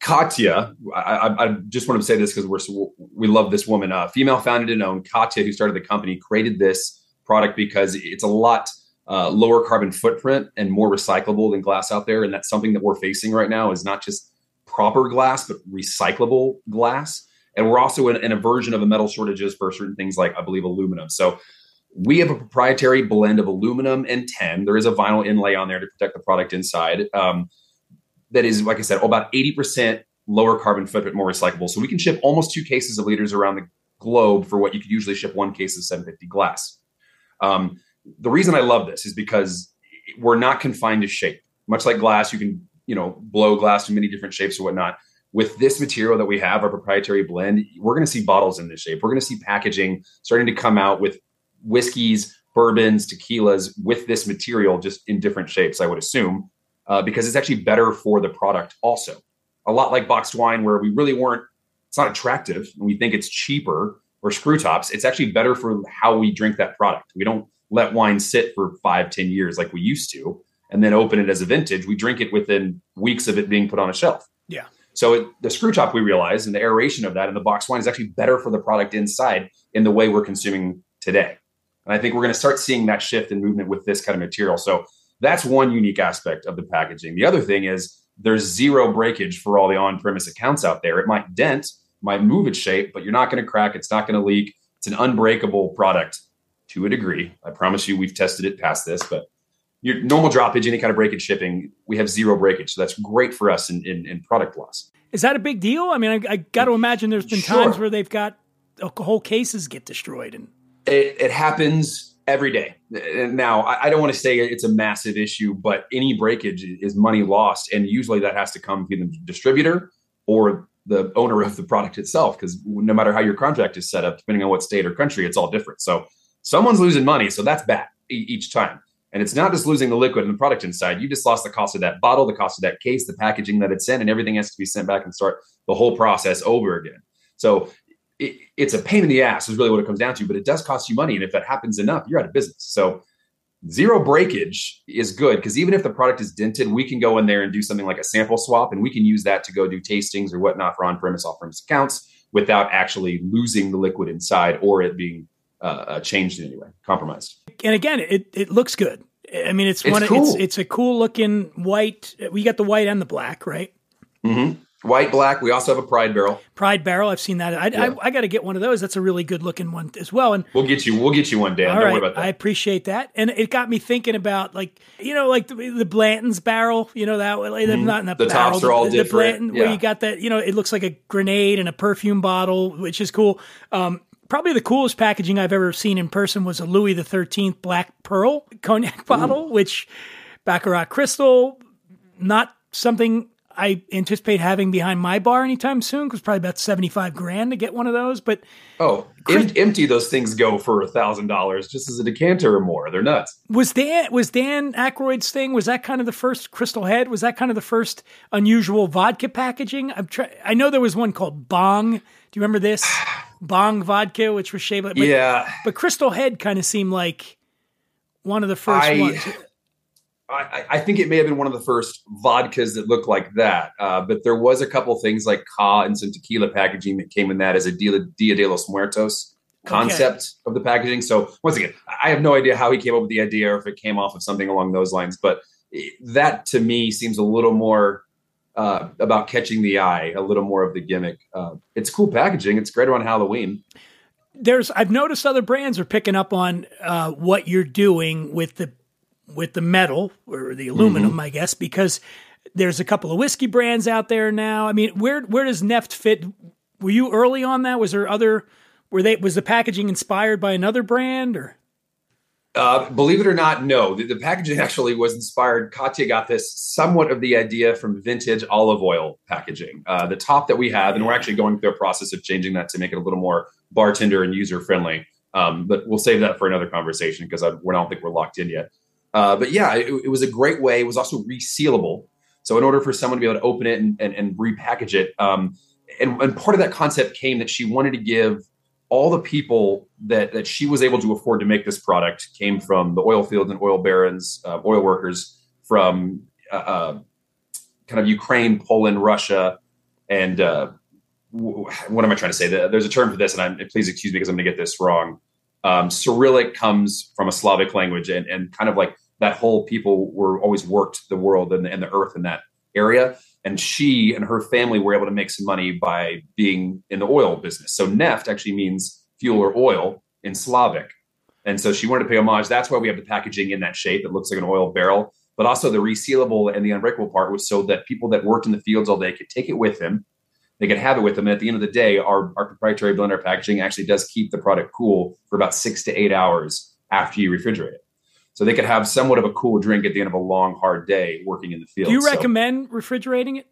Katya, I, I, just want to say this because we're we love this woman, uh, female founded and owned. Katya, who started the company, created this product because it's a lot uh, lower carbon footprint and more recyclable than glass out there, and that's something that we're facing right now. Is not just proper glass, but recyclable glass. And we're also in, in a version of a metal shortages for certain things like I believe aluminum. So we have a proprietary blend of aluminum and tin. There is a vinyl inlay on there to protect the product inside. Um, that is, like I said, about 80% lower carbon footprint, more recyclable. So we can ship almost two cases of liters around the globe for what you could usually ship one case of 750 glass. Um, the reason I love this is because we're not confined to shape. Much like glass, you can you know blow glass in many different shapes or whatnot. With this material that we have, our proprietary blend, we're going to see bottles in this shape. We're going to see packaging starting to come out with whiskeys, bourbons, tequilas with this material, just in different shapes. I would assume uh, because it's actually better for the product. Also, a lot like boxed wine, where we really weren't. It's not attractive, and we think it's cheaper or screw tops. It's actually better for how we drink that product. We don't let wine sit for five, ten years like we used to, and then open it as a vintage. We drink it within weeks of it being put on a shelf. Yeah. So it, the screw top we realize and the aeration of that in the box wine is actually better for the product inside in the way we're consuming today. And I think we're going to start seeing that shift in movement with this kind of material. So that's one unique aspect of the packaging. The other thing is there's zero breakage for all the on-premise accounts out there. It might dent, might move its shape, but you're not going to crack. It's not going to leak. It's an unbreakable product to a degree. I promise you, we've tested it past this, but your normal droppage, any kind of breakage shipping, we have zero breakage. So that's great for us in, in, in product loss. Is that a big deal? I mean, I, I got to imagine there's been Sure. times where they've got uh, whole cases get destroyed, and It, it happens every day. Now, I, don't want to say it's a massive issue, but any breakage is money lost. And usually that has to come from the distributor or the owner of the product itself, because no matter how your contract is set up, depending on what state or country, it's all different. So someone's losing money. So that's bad each time. And it's not just losing the liquid and the product inside. You just lost the cost of that bottle, the cost of that case, the packaging that it's in, and everything has to be sent back and start the whole process over again. So it, it's a pain in the ass, is really what it comes down to. But it does cost you money, and if that happens enough, you're out of business. So zero breakage is good because even if the product is dented, we can go in there and do something like a sample swap, and we can use that to go do tastings or whatnot for on-premise, off-premise accounts without actually losing the liquid inside or it being uh, uh, changed in any way, compromised. and again, it it looks good. I mean, it's, It's one. Of, cool. It's it's a cool looking white. We got the white and the black, right? Mm-hmm. White, black. We also have a Pride barrel. Pride barrel. I've seen that. I Yeah. I, I got to get one of those. That's a really good looking one as well. And We'll get you. We'll get you one, Dan. all Don't right, worry about that. I appreciate that. And it got me thinking about like you know like the, the Blanton's barrel. You know that like, Mhm. not in the, The barrel, tops are all the, different. The Blanton where you got that. You know, it looks like a grenade and a perfume bottle, which is cool. Um, probably the coolest packaging I've ever seen in person was a Louis the Thirteenth Black Pearl cognac (laughs) bottle, which Baccarat Crystal, not something I anticipate having behind my bar anytime soon. Because probably about seventy five grand to get one of those, but. oh, em- empty those things go for a thousand dollars just as a decanter or more. They're nuts. Was Dan was Dan Aykroyd's thing? Was that kind of the first Crystal Head? Was that kind of the first unusual vodka packaging? I'm try- I know there was one called Bong. Do you remember this (sighs) Bong vodka, which was shaped like? but- Yeah. But Crystal Head kind of seemed like one of the first I- ones. I, I think it may have been one of the first vodkas that looked like that. Uh, but there was a couple things like KAH and some tequila packaging that came in that as a Dia, Dia de los Muertos concept of the packaging. So once again, I have no idea how he came up with the idea or if it came off of something along those lines. But that to me seems a little more uh, about catching the eye, a little more of the gimmick. Uh, it's cool packaging. It's great around Halloween. There's I've noticed other brands are picking up on uh, what you're doing with the with the metal or the aluminum, Mm-hmm. I guess, because there's a couple of whiskey brands out there now. I mean, where where does Neft fit? Were you early on that? Was there other? Were they was the packaging inspired by another brand or? Uh, believe it or not, no. The, the packaging (laughs) actually was inspired. Katya got this somewhat of the idea from vintage olive oil packaging. Uh, the top that we have, and we're actually going through a process of changing that to make it a little more bartender and user friendly. Um, but we'll save that for another conversation because I, we don't think we're locked in yet. Uh, but yeah, it, it was a great way. It was also resealable. So in order for someone to be able to open it and, and, and repackage it, um, and, and part of that concept came that she wanted to give all the people that that she was able to afford to make this product came from the oil fields and oil barons, uh, oil workers from uh, uh, kind of Ukraine, Poland, Russia, and uh, what am I trying to say? The- There's a term for this, and I'm, please excuse me because I'm going to get this wrong. Um, Cyrillic comes from a Slavic language, and, and kind of like that whole people were always worked the world and the, and the earth in that area. And she and her family were able to make some money by being in the oil business. So neft actually means fuel or oil in Slavic. And so she wanted to pay homage. That's why we have the packaging in that shape. It looks like an oil barrel, but also the resealable and the unbreakable part was so that people that worked in the fields all day could take it with them They could have it with them. And at the end of the day, our, our proprietary blender packaging actually does keep the product cool for about six to eight hours after you refrigerate it. So they could have somewhat of a cool drink at the end of a long, hard day working in the field. Do you So- recommend refrigerating it?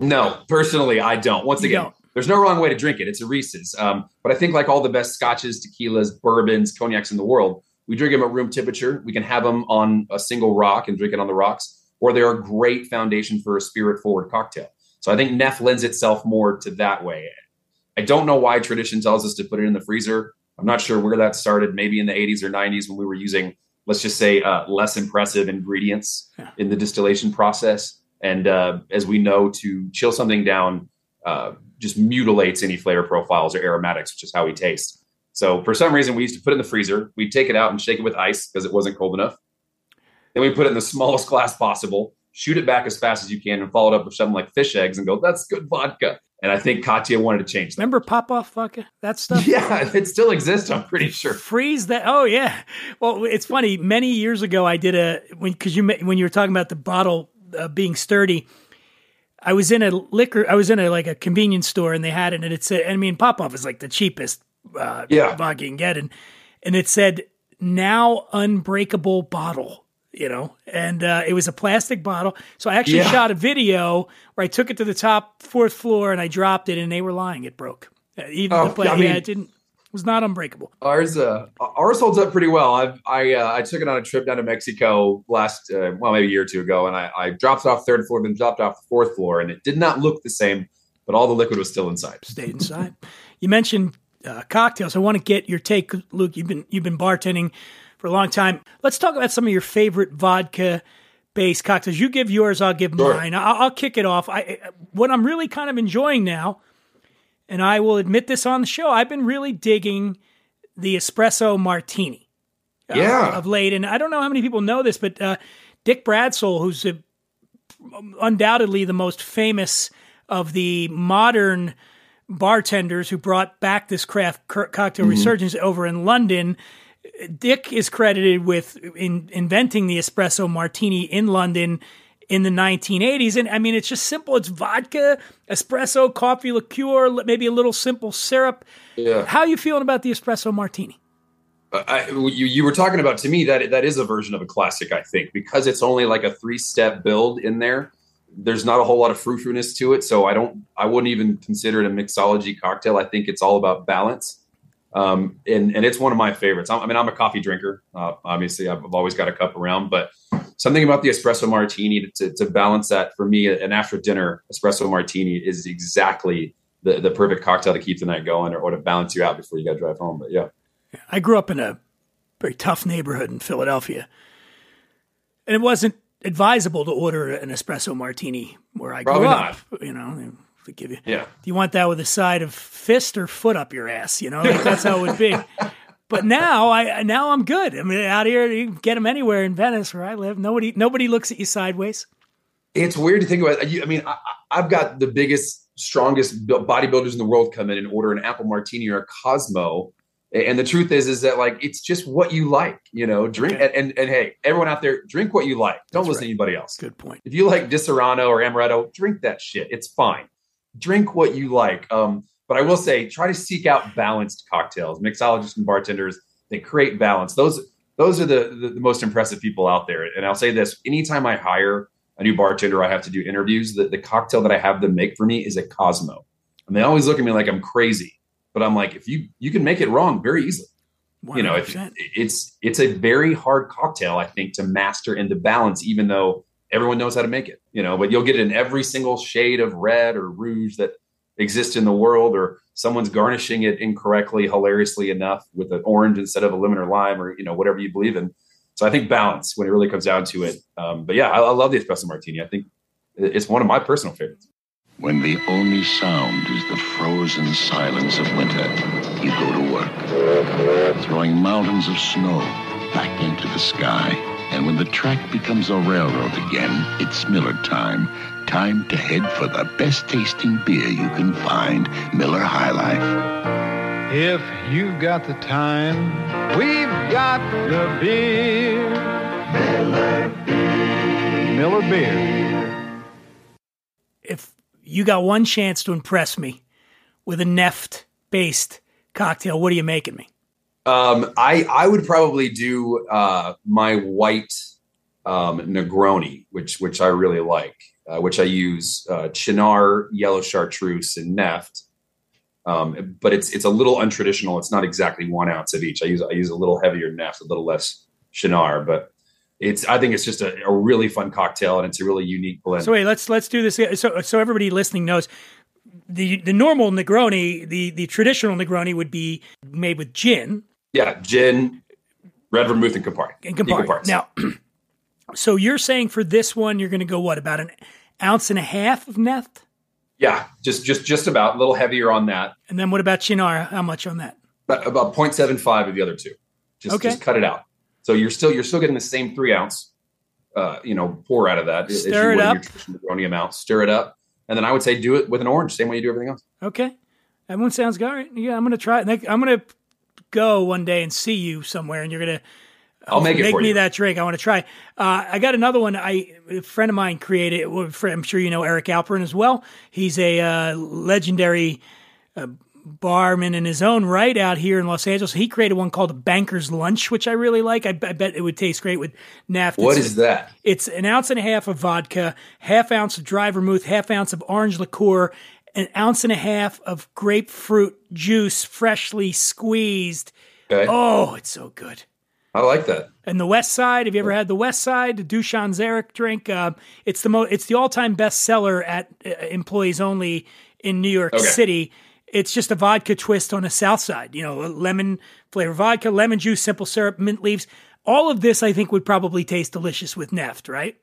no, personally, I don't. Once again, don't. there's no wrong way to drink it. It's a Reese's. Um, but I think like all the best scotches, tequilas, bourbons, cognacs in the world, we drink them at room temperature. We can have them on a single rock and drink it on the rocks, or they're a great foundation for a spirit forward cocktail. So I think Neft lends itself more to that way. I don't know why tradition tells us to put it in the freezer. I'm not sure where that started. Maybe in the 80s or 90s when we were using, let's just say, uh, less impressive ingredients in the distillation process. And uh, as we know, to chill something down uh, just mutilates any flavor profiles or aromatics, which is how we taste. So for some reason, we used to put it in the freezer. We'd take it out and shake it with ice because it wasn't cold enough. Then we put it in the smallest glass possible, shoot it back as fast as you can, and follow it up with something like fish eggs and go, that's good vodka. And I think Katya wanted to change that. Remember Popov vodka? That stuff? (laughs) Yeah, it still exists, I'm pretty sure. Freeze that. Oh yeah. Well, it's funny. Many years ago, I did a when because you when you were talking about the bottle uh, being sturdy. I was in a liquor. I was in a like a convenience store, and they had it, and it said. I mean, Popov is like the cheapest uh, Yeah. vodka you can get, and and it said now unbreakable bottle. You know, and uh, it was a plastic bottle. So I actually Yeah. shot a video where I took it to the top fourth floor and I dropped it, and they were lying. It broke. Uh, Even Oh, the pla- I mean- yeah, it didn't. It was not unbreakable. Ours, uh, ours holds up pretty well. I, I, uh, I took it on a trip down to Mexico last, uh, well, maybe a year or two ago, and I, I dropped it off third floor, then dropped off the fourth floor, and it did not look the same, but all the liquid was still inside. stayed inside. you mentioned uh, cocktails. I want to get your take, Luke. You've been you've been bartending for a long time. Let's talk about some of your favorite vodka based cocktails. You give yours, I'll give Sure. mine. I'll, I'll kick it off. I what I'm really kind of enjoying now, and I will admit this on the show. I've been really digging the espresso martini. uh, Yeah. of late, and I don't know how many people know this, but uh, Dick Bradsell, who's a, undoubtedly the most famous of the modern bartenders who brought back this craft co- cocktail Mhm. resurgence over in London. Dick is credited with in, inventing the espresso martini in London in the 1980s. And I mean, it's just simple. It's vodka, espresso, coffee liqueur, maybe a little simple syrup. Yeah. How are you feeling about the espresso martini? Uh, I, you, you were talking about to me that that is a version of a classic, I think, because it's only like a three step build in there. There's not a whole lot of frou frou-ness to it, so I don't, I wouldn't even consider it a mixology cocktail. I think it's all about balance, um, and and it's one of my favorites. I'm, I mean, I'm a coffee drinker. Uh, obviously, I've, always got a cup around, but something about the espresso martini to, to balance that for me, an after dinner espresso martini is exactly the the perfect cocktail to keep the night going or, or to balance you out before you got to drive home. But yeah. I grew up in a very tough neighborhood in Philadelphia, and it wasn't advisable to order an espresso martini where I Probably grew up. You know, they give you. Yeah. Do you want that with a side of fist or foot up your ass? You know, like that's how it would be. (laughs) But now I now I'm good. I mean, out here you can get them anywhere in Venice where I live. Nobody nobody looks at you sideways. it's weird to think about. You- I mean, I, I- I've got the biggest, strongest bodybuilders in the world come in and order an apple martini or a Cosmo, and the truth is, is that like it's just what you like. You know, drink and, and and hey, everyone out there, drink what you like. Don't listen to anybody else. Good point. If you like Disaronno or Amaretto, drink that shit. It's fine. Drink what you like. Um, but I will say, try to seek out balanced cocktails. Mixologists and bartenders they create balance. Those those are the, the the most impressive people out there. And I'll say this: anytime I hire a new bartender, I have to do interviews. The, the cocktail that I have them make for me is a Cosmo, and they always look at me like I'm crazy. But I'm like, if you you can make it wrong very easily. You know, if, it's it's a very hard cocktail, I think, to master and to balance, even though everyone knows how to make it. You know, but you'll get it in every single shade of red or rouge that exists in the world, or someone's garnishing it incorrectly, hilariously enough, with an orange instead of a lemon or lime, or you know, whatever you believe in. So I think balance when it really comes down to it. Um, but yeah, I, I love the espresso martini. I think it's one of my personal favorites. When the only sound is the frozen silence of winter, you go to work, throwing mountains of snow back into the sky. And when the track becomes a railroad again, it's Miller time. Time to head for the best tasting beer you can find, Miller High Life. If you've got the time, we've got the beer. Miller Beer. Miller Beer. if You got one chance to impress me with a Neft based cocktail. What are you making me? Um, I I would probably do uh, my white um, Negroni, which which I really like, uh, which I use uh, Cynar, yellow chartreuse, and Neft. Um, but it's it's a little untraditional. It's not exactly one ounce of each. I use I use a little heavier Neft, a little less Cynar, but it's I think it's just a, a really fun cocktail and it's a really unique blend. So wait, let's let's do this. So so everybody listening knows the the normal Negroni, the the traditional Negroni would be made with gin. Yeah, gin, red vermouth, and Campari. And Campari. Now, (clears throat) so you're saying for this one, you're going to go what about an ounce and a half of Neft? Yeah, just just just about a little heavier on that. And then what about Cynar? How much on that? About, about 0.75 of the other two. Just Okay. just cut it out. So you're still you're still getting the same three ounce, uh, you know, pour out of that. Stir it up. Your traditional Negroni amount. Stir it up, and then I would say do it with an orange, same way you do everything else. Okay, everyone sounds good. All right. Yeah, I'm going to try it. I'm going to go one day and see you somewhere, and you're going to I'll make it make me you. that drink. I want to try. Uh, I got another one. I a friend of mine created. I'm sure you know Eric Alperin as well. He's a uh, legendary uh, barman in his own right out here in Los Angeles. He created one called a Banker's Lunch, which I really like. I, I bet it would taste great with Neft. What is that? It's an ounce and a half of vodka, half ounce of dry vermouth, half ounce of orange liqueur, an ounce and a half of grapefruit juice, freshly squeezed. Okay. Oh, it's so good. I like that. And the West Side, have you ever had the West Side, the Dushan Zaric drink? Uh, it's the mo- it's the all time bestseller at uh, Employees Only in New York Okay. City. It's just a vodka twist on a South Side. You know, lemon flavor vodka, lemon juice, simple syrup, mint leaves. All of this, I think, would probably taste delicious with Neft, right?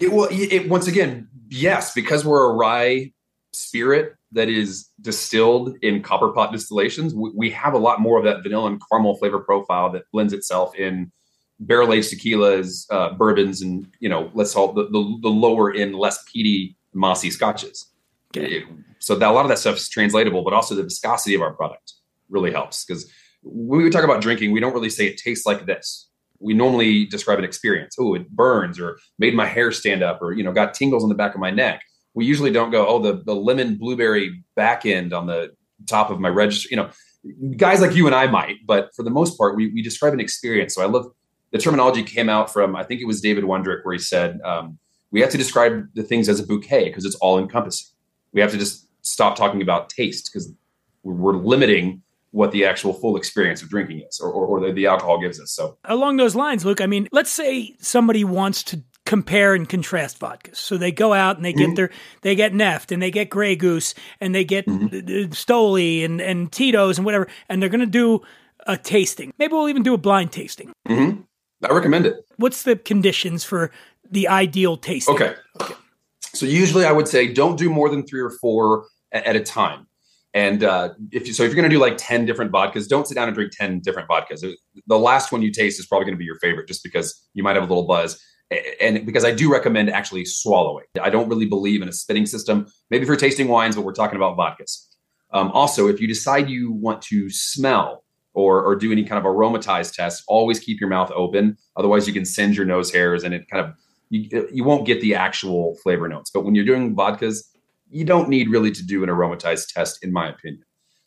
It, well, it, it- once again, yes, because we're a rye spirit that is distilled in copper pot distillations, we, we have a lot more of that vanilla and caramel flavor profile that blends itself in barrel aged tequilas, uh, bourbons, and you know, let's call it the, the, the lower end, less peaty, mossy scotches. It- so that a lot of that stuff is translatable, but also the viscosity of our product really helps because when we talk about drinking, we don't really say it tastes like this. We normally describe an experience. Oh, it burns, or made my hair stand up, or you know, got tingles on the back of my neck. We usually don't go, oh, the the lemon blueberry back end on the top of my register. You know, guys like you and I might, but for the most part, we we describe an experience. So I love the terminology came out from I think it was David Wondrich where he said um, we have to describe the things as a bouquet because it's all encompassing. We have to just stop talking about taste because we're, limiting what the actual full experience of drinking is or, or, or the, the alcohol gives us. So Along those lines, Luke, I mean, let's say somebody wants to compare and contrast vodkas. So they go out and they get Mhm. their they get Neft and they get Grey Goose and they get Mm-hmm. mm Stoli and and Tito's and whatever, and they're going to do a tasting. Maybe we'll even do a blind tasting. mhm. I recommend it. What's the conditions for the ideal tasting? Okay. So usually I would say don't do more than three or four at a time. And uh, if you, so, if you're going to do like ten different vodkas, don't sit down and drink ten different vodkas. The last one you taste is probably going to be your favorite, just because you might have a little buzz. And because I do recommend actually swallowing. I don't really believe in a spitting system. Maybe for tasting wines, but we're talking about vodkas. Um, also, if you decide you want to smell or, or do any kind of aromatized test, always keep your mouth open. Otherwise, you can singe your nose hairs and it kind of you, you won't get the actual flavor notes. But when you're doing vodkas, you don't need really to do an aromatized test, in my opinion.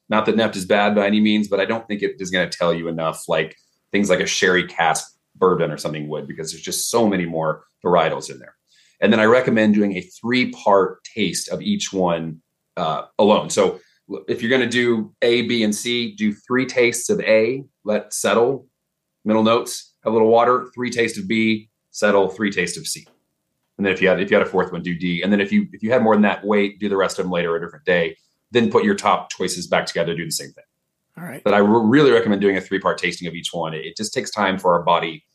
Not that Neft is bad by any means, but I don't think it is going to tell you enough like things like a sherry cask bourbon or something would, because there's just so many more varietals in there. And then I recommend doing a three part taste of each one uh, alone. So if you're going to do A, B, and C, do three tastes of A, let settle, middle notes, have a little water, three tastes of B, settle, three tastes of C. And then if you had if you had a fourth one, do D. And then if you if you had more than that, wait, do the rest of them later, a different day. Then put your top choices back together, do the same thing. All right. But I re- really recommend doing a three part tasting of each one. It, it just takes time for our body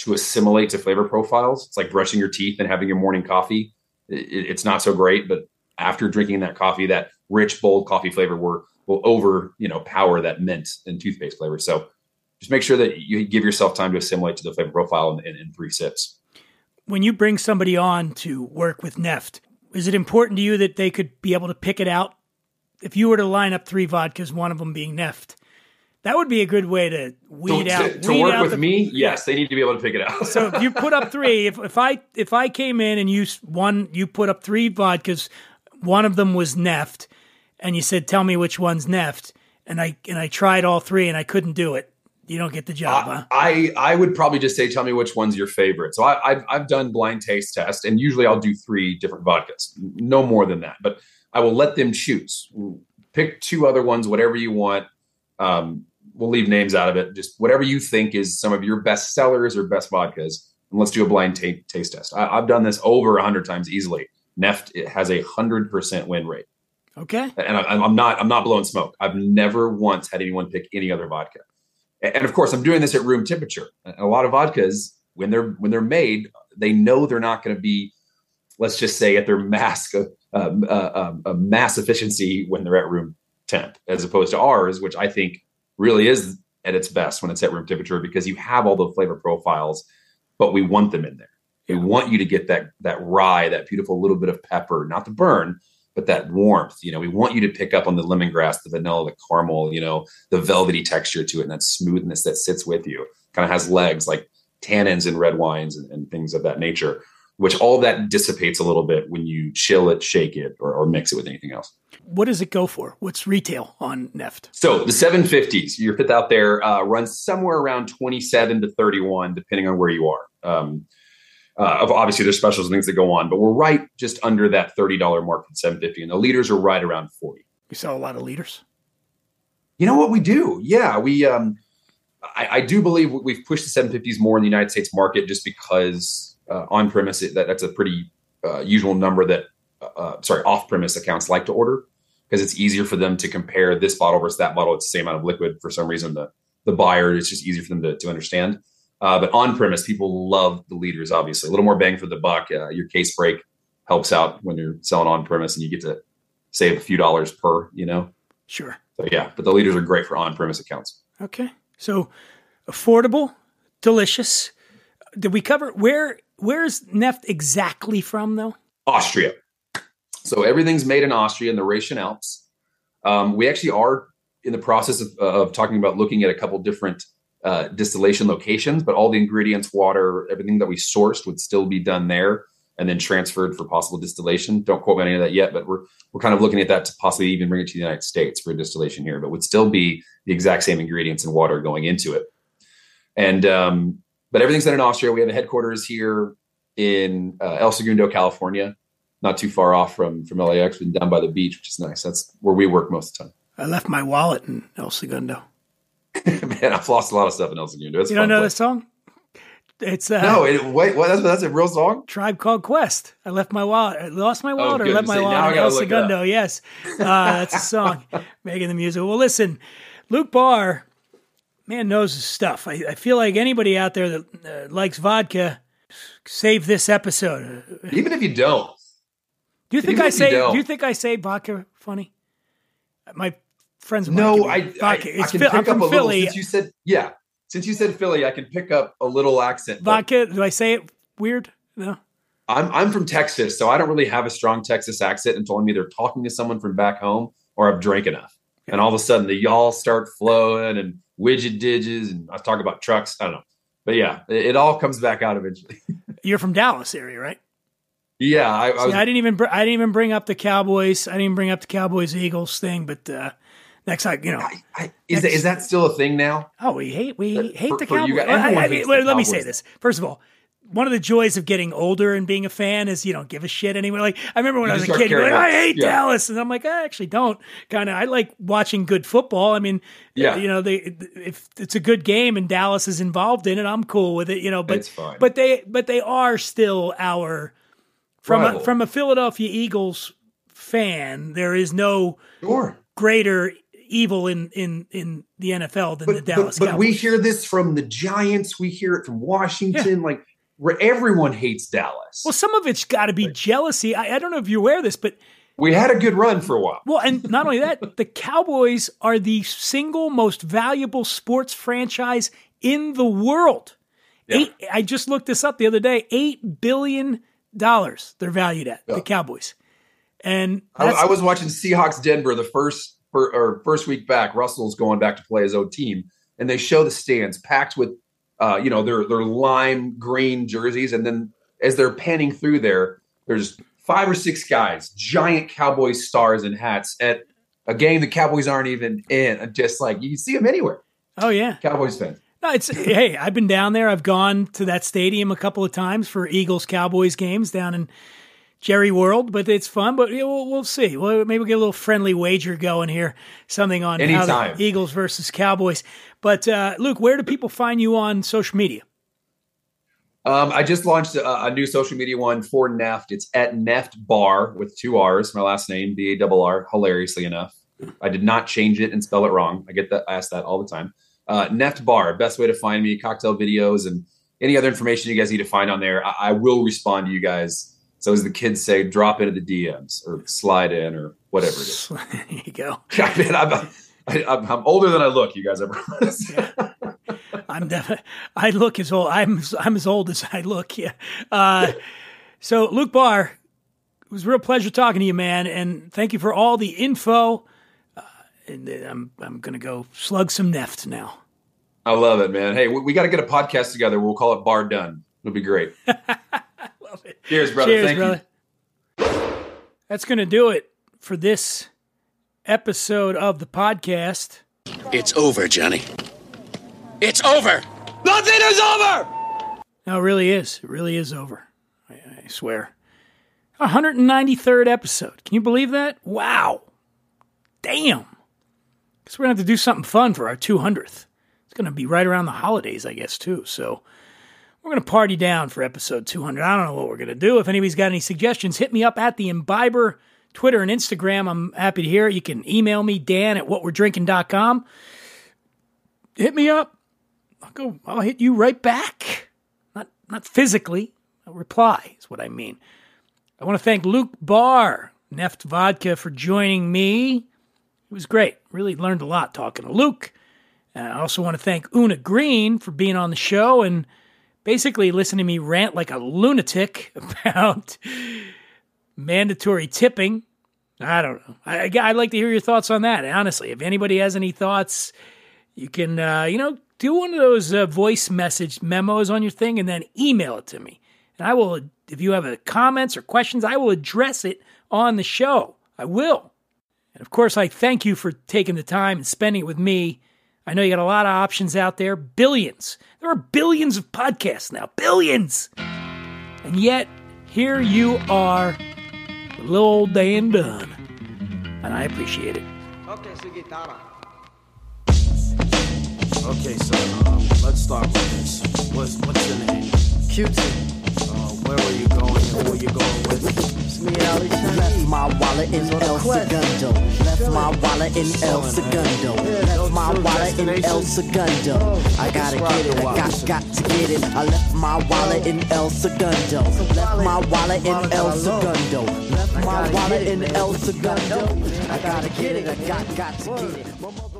to assimilate to flavor profiles. It's like brushing your teeth and having your morning coffee. It, it- it's not so great, but after drinking that coffee, that rich, bold coffee flavor will, will over, you know, power that mint and toothpaste flavor. So just make sure that you give yourself time to assimilate to the flavor profile in, in, in three sips. When you bring somebody on to work with Neft, is it important to you that they could be able to pick it out? If you were to line up three vodkas, one of them being Neft, that would be a good way to weed to, out. to weed work out with the- me, yes, they need to be able to pick it out. so if you put up three, if, if I if I came in and you one you put up three vodkas, one of them was Neft, and you said, "Tell me which one's Neft," and I and I tried all three, and I couldn't do it. You don't get the job, huh? I I would probably just say, tell me which one's your favorite. So I, I've I've done blind taste test, and usually I'll do three different vodkas, no more than that. But I will let them choose. Pick two other ones, whatever you want. Um, we'll leave names out of it. Just whatever you think is some of your best sellers or best vodkas, and let's do a blind ta- taste test. I, I've done this over a hundred times easily. Neft it has a hundred percent win rate, Okay. and I, I'm not I'm not blowing smoke. I've never once had anyone pick any other vodka, and of course I'm doing this at room temperature. A lot of vodkas when they're when they're made, they know they're not going to be, let's just say, at their mass uh, uh, uh, uh, mass efficiency when they're at room temp, as opposed to ours, which I think really is at its best when it's at room temperature because you have all the flavor profiles, but we want them in there. We want you to get that that rye, that beautiful little bit of pepper, not the burn, but that warmth. You know, we want you to pick up on the lemongrass, the vanilla, the caramel, you know, the velvety texture to it, and that smoothness that sits with you. Kind of has legs like tannins in red wines and, and things of that nature, which all that dissipates a little bit when you chill it, shake it, or, or mix it with anything else. What does it go for? What's retail on Neft? So the 750s, your fifth out there, uh, runs somewhere around 27 to 31, depending on where you are. Um, uh, obviously, there's specials and things that go on, but we're right just under that $30 mark for 750, and the liters are right around 40. You sell a lot of liters. You know what we do? Yeah, we. Um, I, I do believe we've pushed the 750s more in the United States market just because uh, on premise that that's a pretty uh, usual number that uh, sorry off premise accounts like to order because it's easier for them to compare this bottle versus that bottle. It's the same amount of liquid for some reason. The the buyer it's just easier for them to, to understand. Uh, but on premise, people love the liters, Obviously, a little more bang for the buck. Uh, your case break helps out when you're selling on premise, and you get to save a few dollars per. You know. Sure. So yeah, but the liters are great for on premise accounts. Okay. So affordable, delicious. Did we cover where where's Neft exactly from though? Austria. So everything's made in Austria in the Rhaetian Alps. Um, we actually are in the process of, of talking about looking at a couple different uh, distillation locations, but all the ingredients, water, everything that we sourced would still be done there and then transferred for possible distillation. Don't quote me on any of that yet, but we're we're kind of looking at that to possibly even bring it to the United States for distillation here, but would still be the exact same ingredients and water going into it. And um, but everything's done in Austria. We have a headquarters here in uh, El Segundo, California, not too far off from from LAX, and down by the beach, which is nice. That's where we work most of the time. I left my wallet in El Segundo. (laughs) Man, I've lost a lot of stuff in El Segundo. It's you don't know place. the song? It's uh, No, it, wait, what? That's, that's a real song. Tribe Called Quest. I left my wallet. I lost my wallet or left my wallet in El Segundo. Yes, uh, that's a song. (laughs) Making the music. Well, listen, Luke Barr, man knows his stuff. I, I feel like anybody out there that uh, likes vodka, save this episode. Even if you don't, Do you think Even I you say? don't. You think I say vodka funny? My friends. no, I, me I, I can pick Phil- up I'm a from little. Philly. Since you said yeah, since you said Philly, I can pick up a little accent. Vodka. Do I say it weird? No. I'm I'm from Texas, so I don't really have a strong Texas accent until I'm either talking to someone from back home or I've drank enough. And all of a sudden the y'all start flowing and widget digits and I talk about trucks. I don't know. But yeah, it, it all comes back out eventually. (laughs) You're from Dallas area, right? yeah, I, I See, was I didn't even br- I didn't even bring up the Cowboys. I didn't even bring up the Cowboys Eagles thing, but uh, next time, you know, is that, is that still a thing now? oh, we hate we hate for- the Cowboys. guys- I- I- let, the let me say Cowboys. this first of all. One of the joys of getting older and being a fan is you don't give a shit anymore. Like I remember when You I was a kid, like, I hate Yeah. Dallas, and I'm like, I actually don't. Kind of, I like watching good football. I mean, uh, Yeah. you know, they if it's a good game and Dallas is involved in it, I'm cool with it. You know, but but they but they are still our from a, from a Philadelphia Eagles fan. There is no Sure. greater evil in in in the NFL than the Dallas but, but we hear this from the Giants. We hear it from Washington. Like where everyone hates Dallas. well, some of it's got to be jealousy. I, I don't know if you're aware of this, but We had a good run for a while. well, and not only that, (laughs) the Cowboys are the single most valuable sports franchise in the world. Eight, I just looked this up the other day. Eight billion dollars they're valued at the Cowboys, and I, I was watching Seahawks Denver the first or first week back. Russell's going back to play his own team, and they show the stands packed with, uh, you know, their their lime green jerseys, and then as they're panning through there, there's five or six guys, giant Cowboys stars and hats at a game the Cowboys aren't even in. Just like you can see them anywhere. Oh yeah, Cowboys fans. No, it's hey, I've been down there. I've gone to that stadium a couple of times for Eagles Cowboys games down in Jerry World, but it's fun. But yeah, we'll, we'll see. Well, maybe we'll get a little friendly wager going here, something on how the Eagles versus Cowboys. But uh, Luke, where do people find you on social media? Um, I just launched a, a new social media one for Neft. It's at Neft Bar with two R's. My last name, B A double R. Hilariously enough, I did not change it and spell it wrong. I get that asked that all the time. Uh, Neft Bar, best way to find me. Cocktail videos and any other information you guys need to find on there. I, I will respond to you guys. So as the kids say, drop into the DMs or slide in or whatever it is. (laughs) there you go. (laughs) I mean, I'm, I, I'm, I'm older than I look. You guys, I promise. I'm definitely. I look as old. I'm I'm as old as I look. Yeah. Uh, so Luke Barr, it was a real pleasure talking to you, man, and thank you for all the info. Uh, and I'm I'm gonna go slug some neft now. I love it, man. Hey, we, we got to get a podcast together. We'll call it Bar Done. It'll be great. (laughs) love it. Cheers, brother. Cheers, Thank brother. That's gonna do it for this episode of the podcast. It's over, Johnny. It's over. Nothing is over. No, it really is. It really is over. I, I swear. 193rd episode. Can you believe that? Wow. Damn. Guess we're going to have to do something fun for our 200th. It's going to be right around the holidays, I guess, too. So we're going to party down for episode 200. I don't know what we're going to do. If anybody's got any suggestions, hit me up at the Imbiber, Twitter and Instagram. I'm happy to hear it. You can email me, Dan at whatwe'redrinking.com. Hit me up. I'll go. I'll hit you right back. Not not physically. A reply is what I mean. I want to thank Luke Barr, Neft Vodka, for joining me. It was great. Really learned a lot talking to Luke. And I also want to thank Una Green for being on the show and basically listen to me rant like a lunatic (laughs) about mandatory tipping. I don't know. I, I'd like to hear your thoughts on that. Honestly, if anybody has any thoughts, you can, uh, you know, do one of those uh, voice message memos on your thing and then email it to me. And I will, if you have uh, comments or questions, I will address it on the show. I will. And of course, I thank you for taking the time and spending it with me. I know you got a lot of options out there, billions. There are billions of podcasts now, billions. And yet, here you are, with little old Dan Dunn. And I appreciate it. Okay, so guitarra. Okay, so um, let's start with this. What's what's your name? Q-Tip. Uh, where were you going and who are you going with? It's me, Ali Left my wallet in El Segundo. Left my wallet in El Segundo. Left my wallet in El Segundo. I gotta get it, I got, got to get it. I left my wallet in El Segundo. Left my wallet in El Segundo. Left my wallet in El Segundo. I gotta get it, I got, got to get it.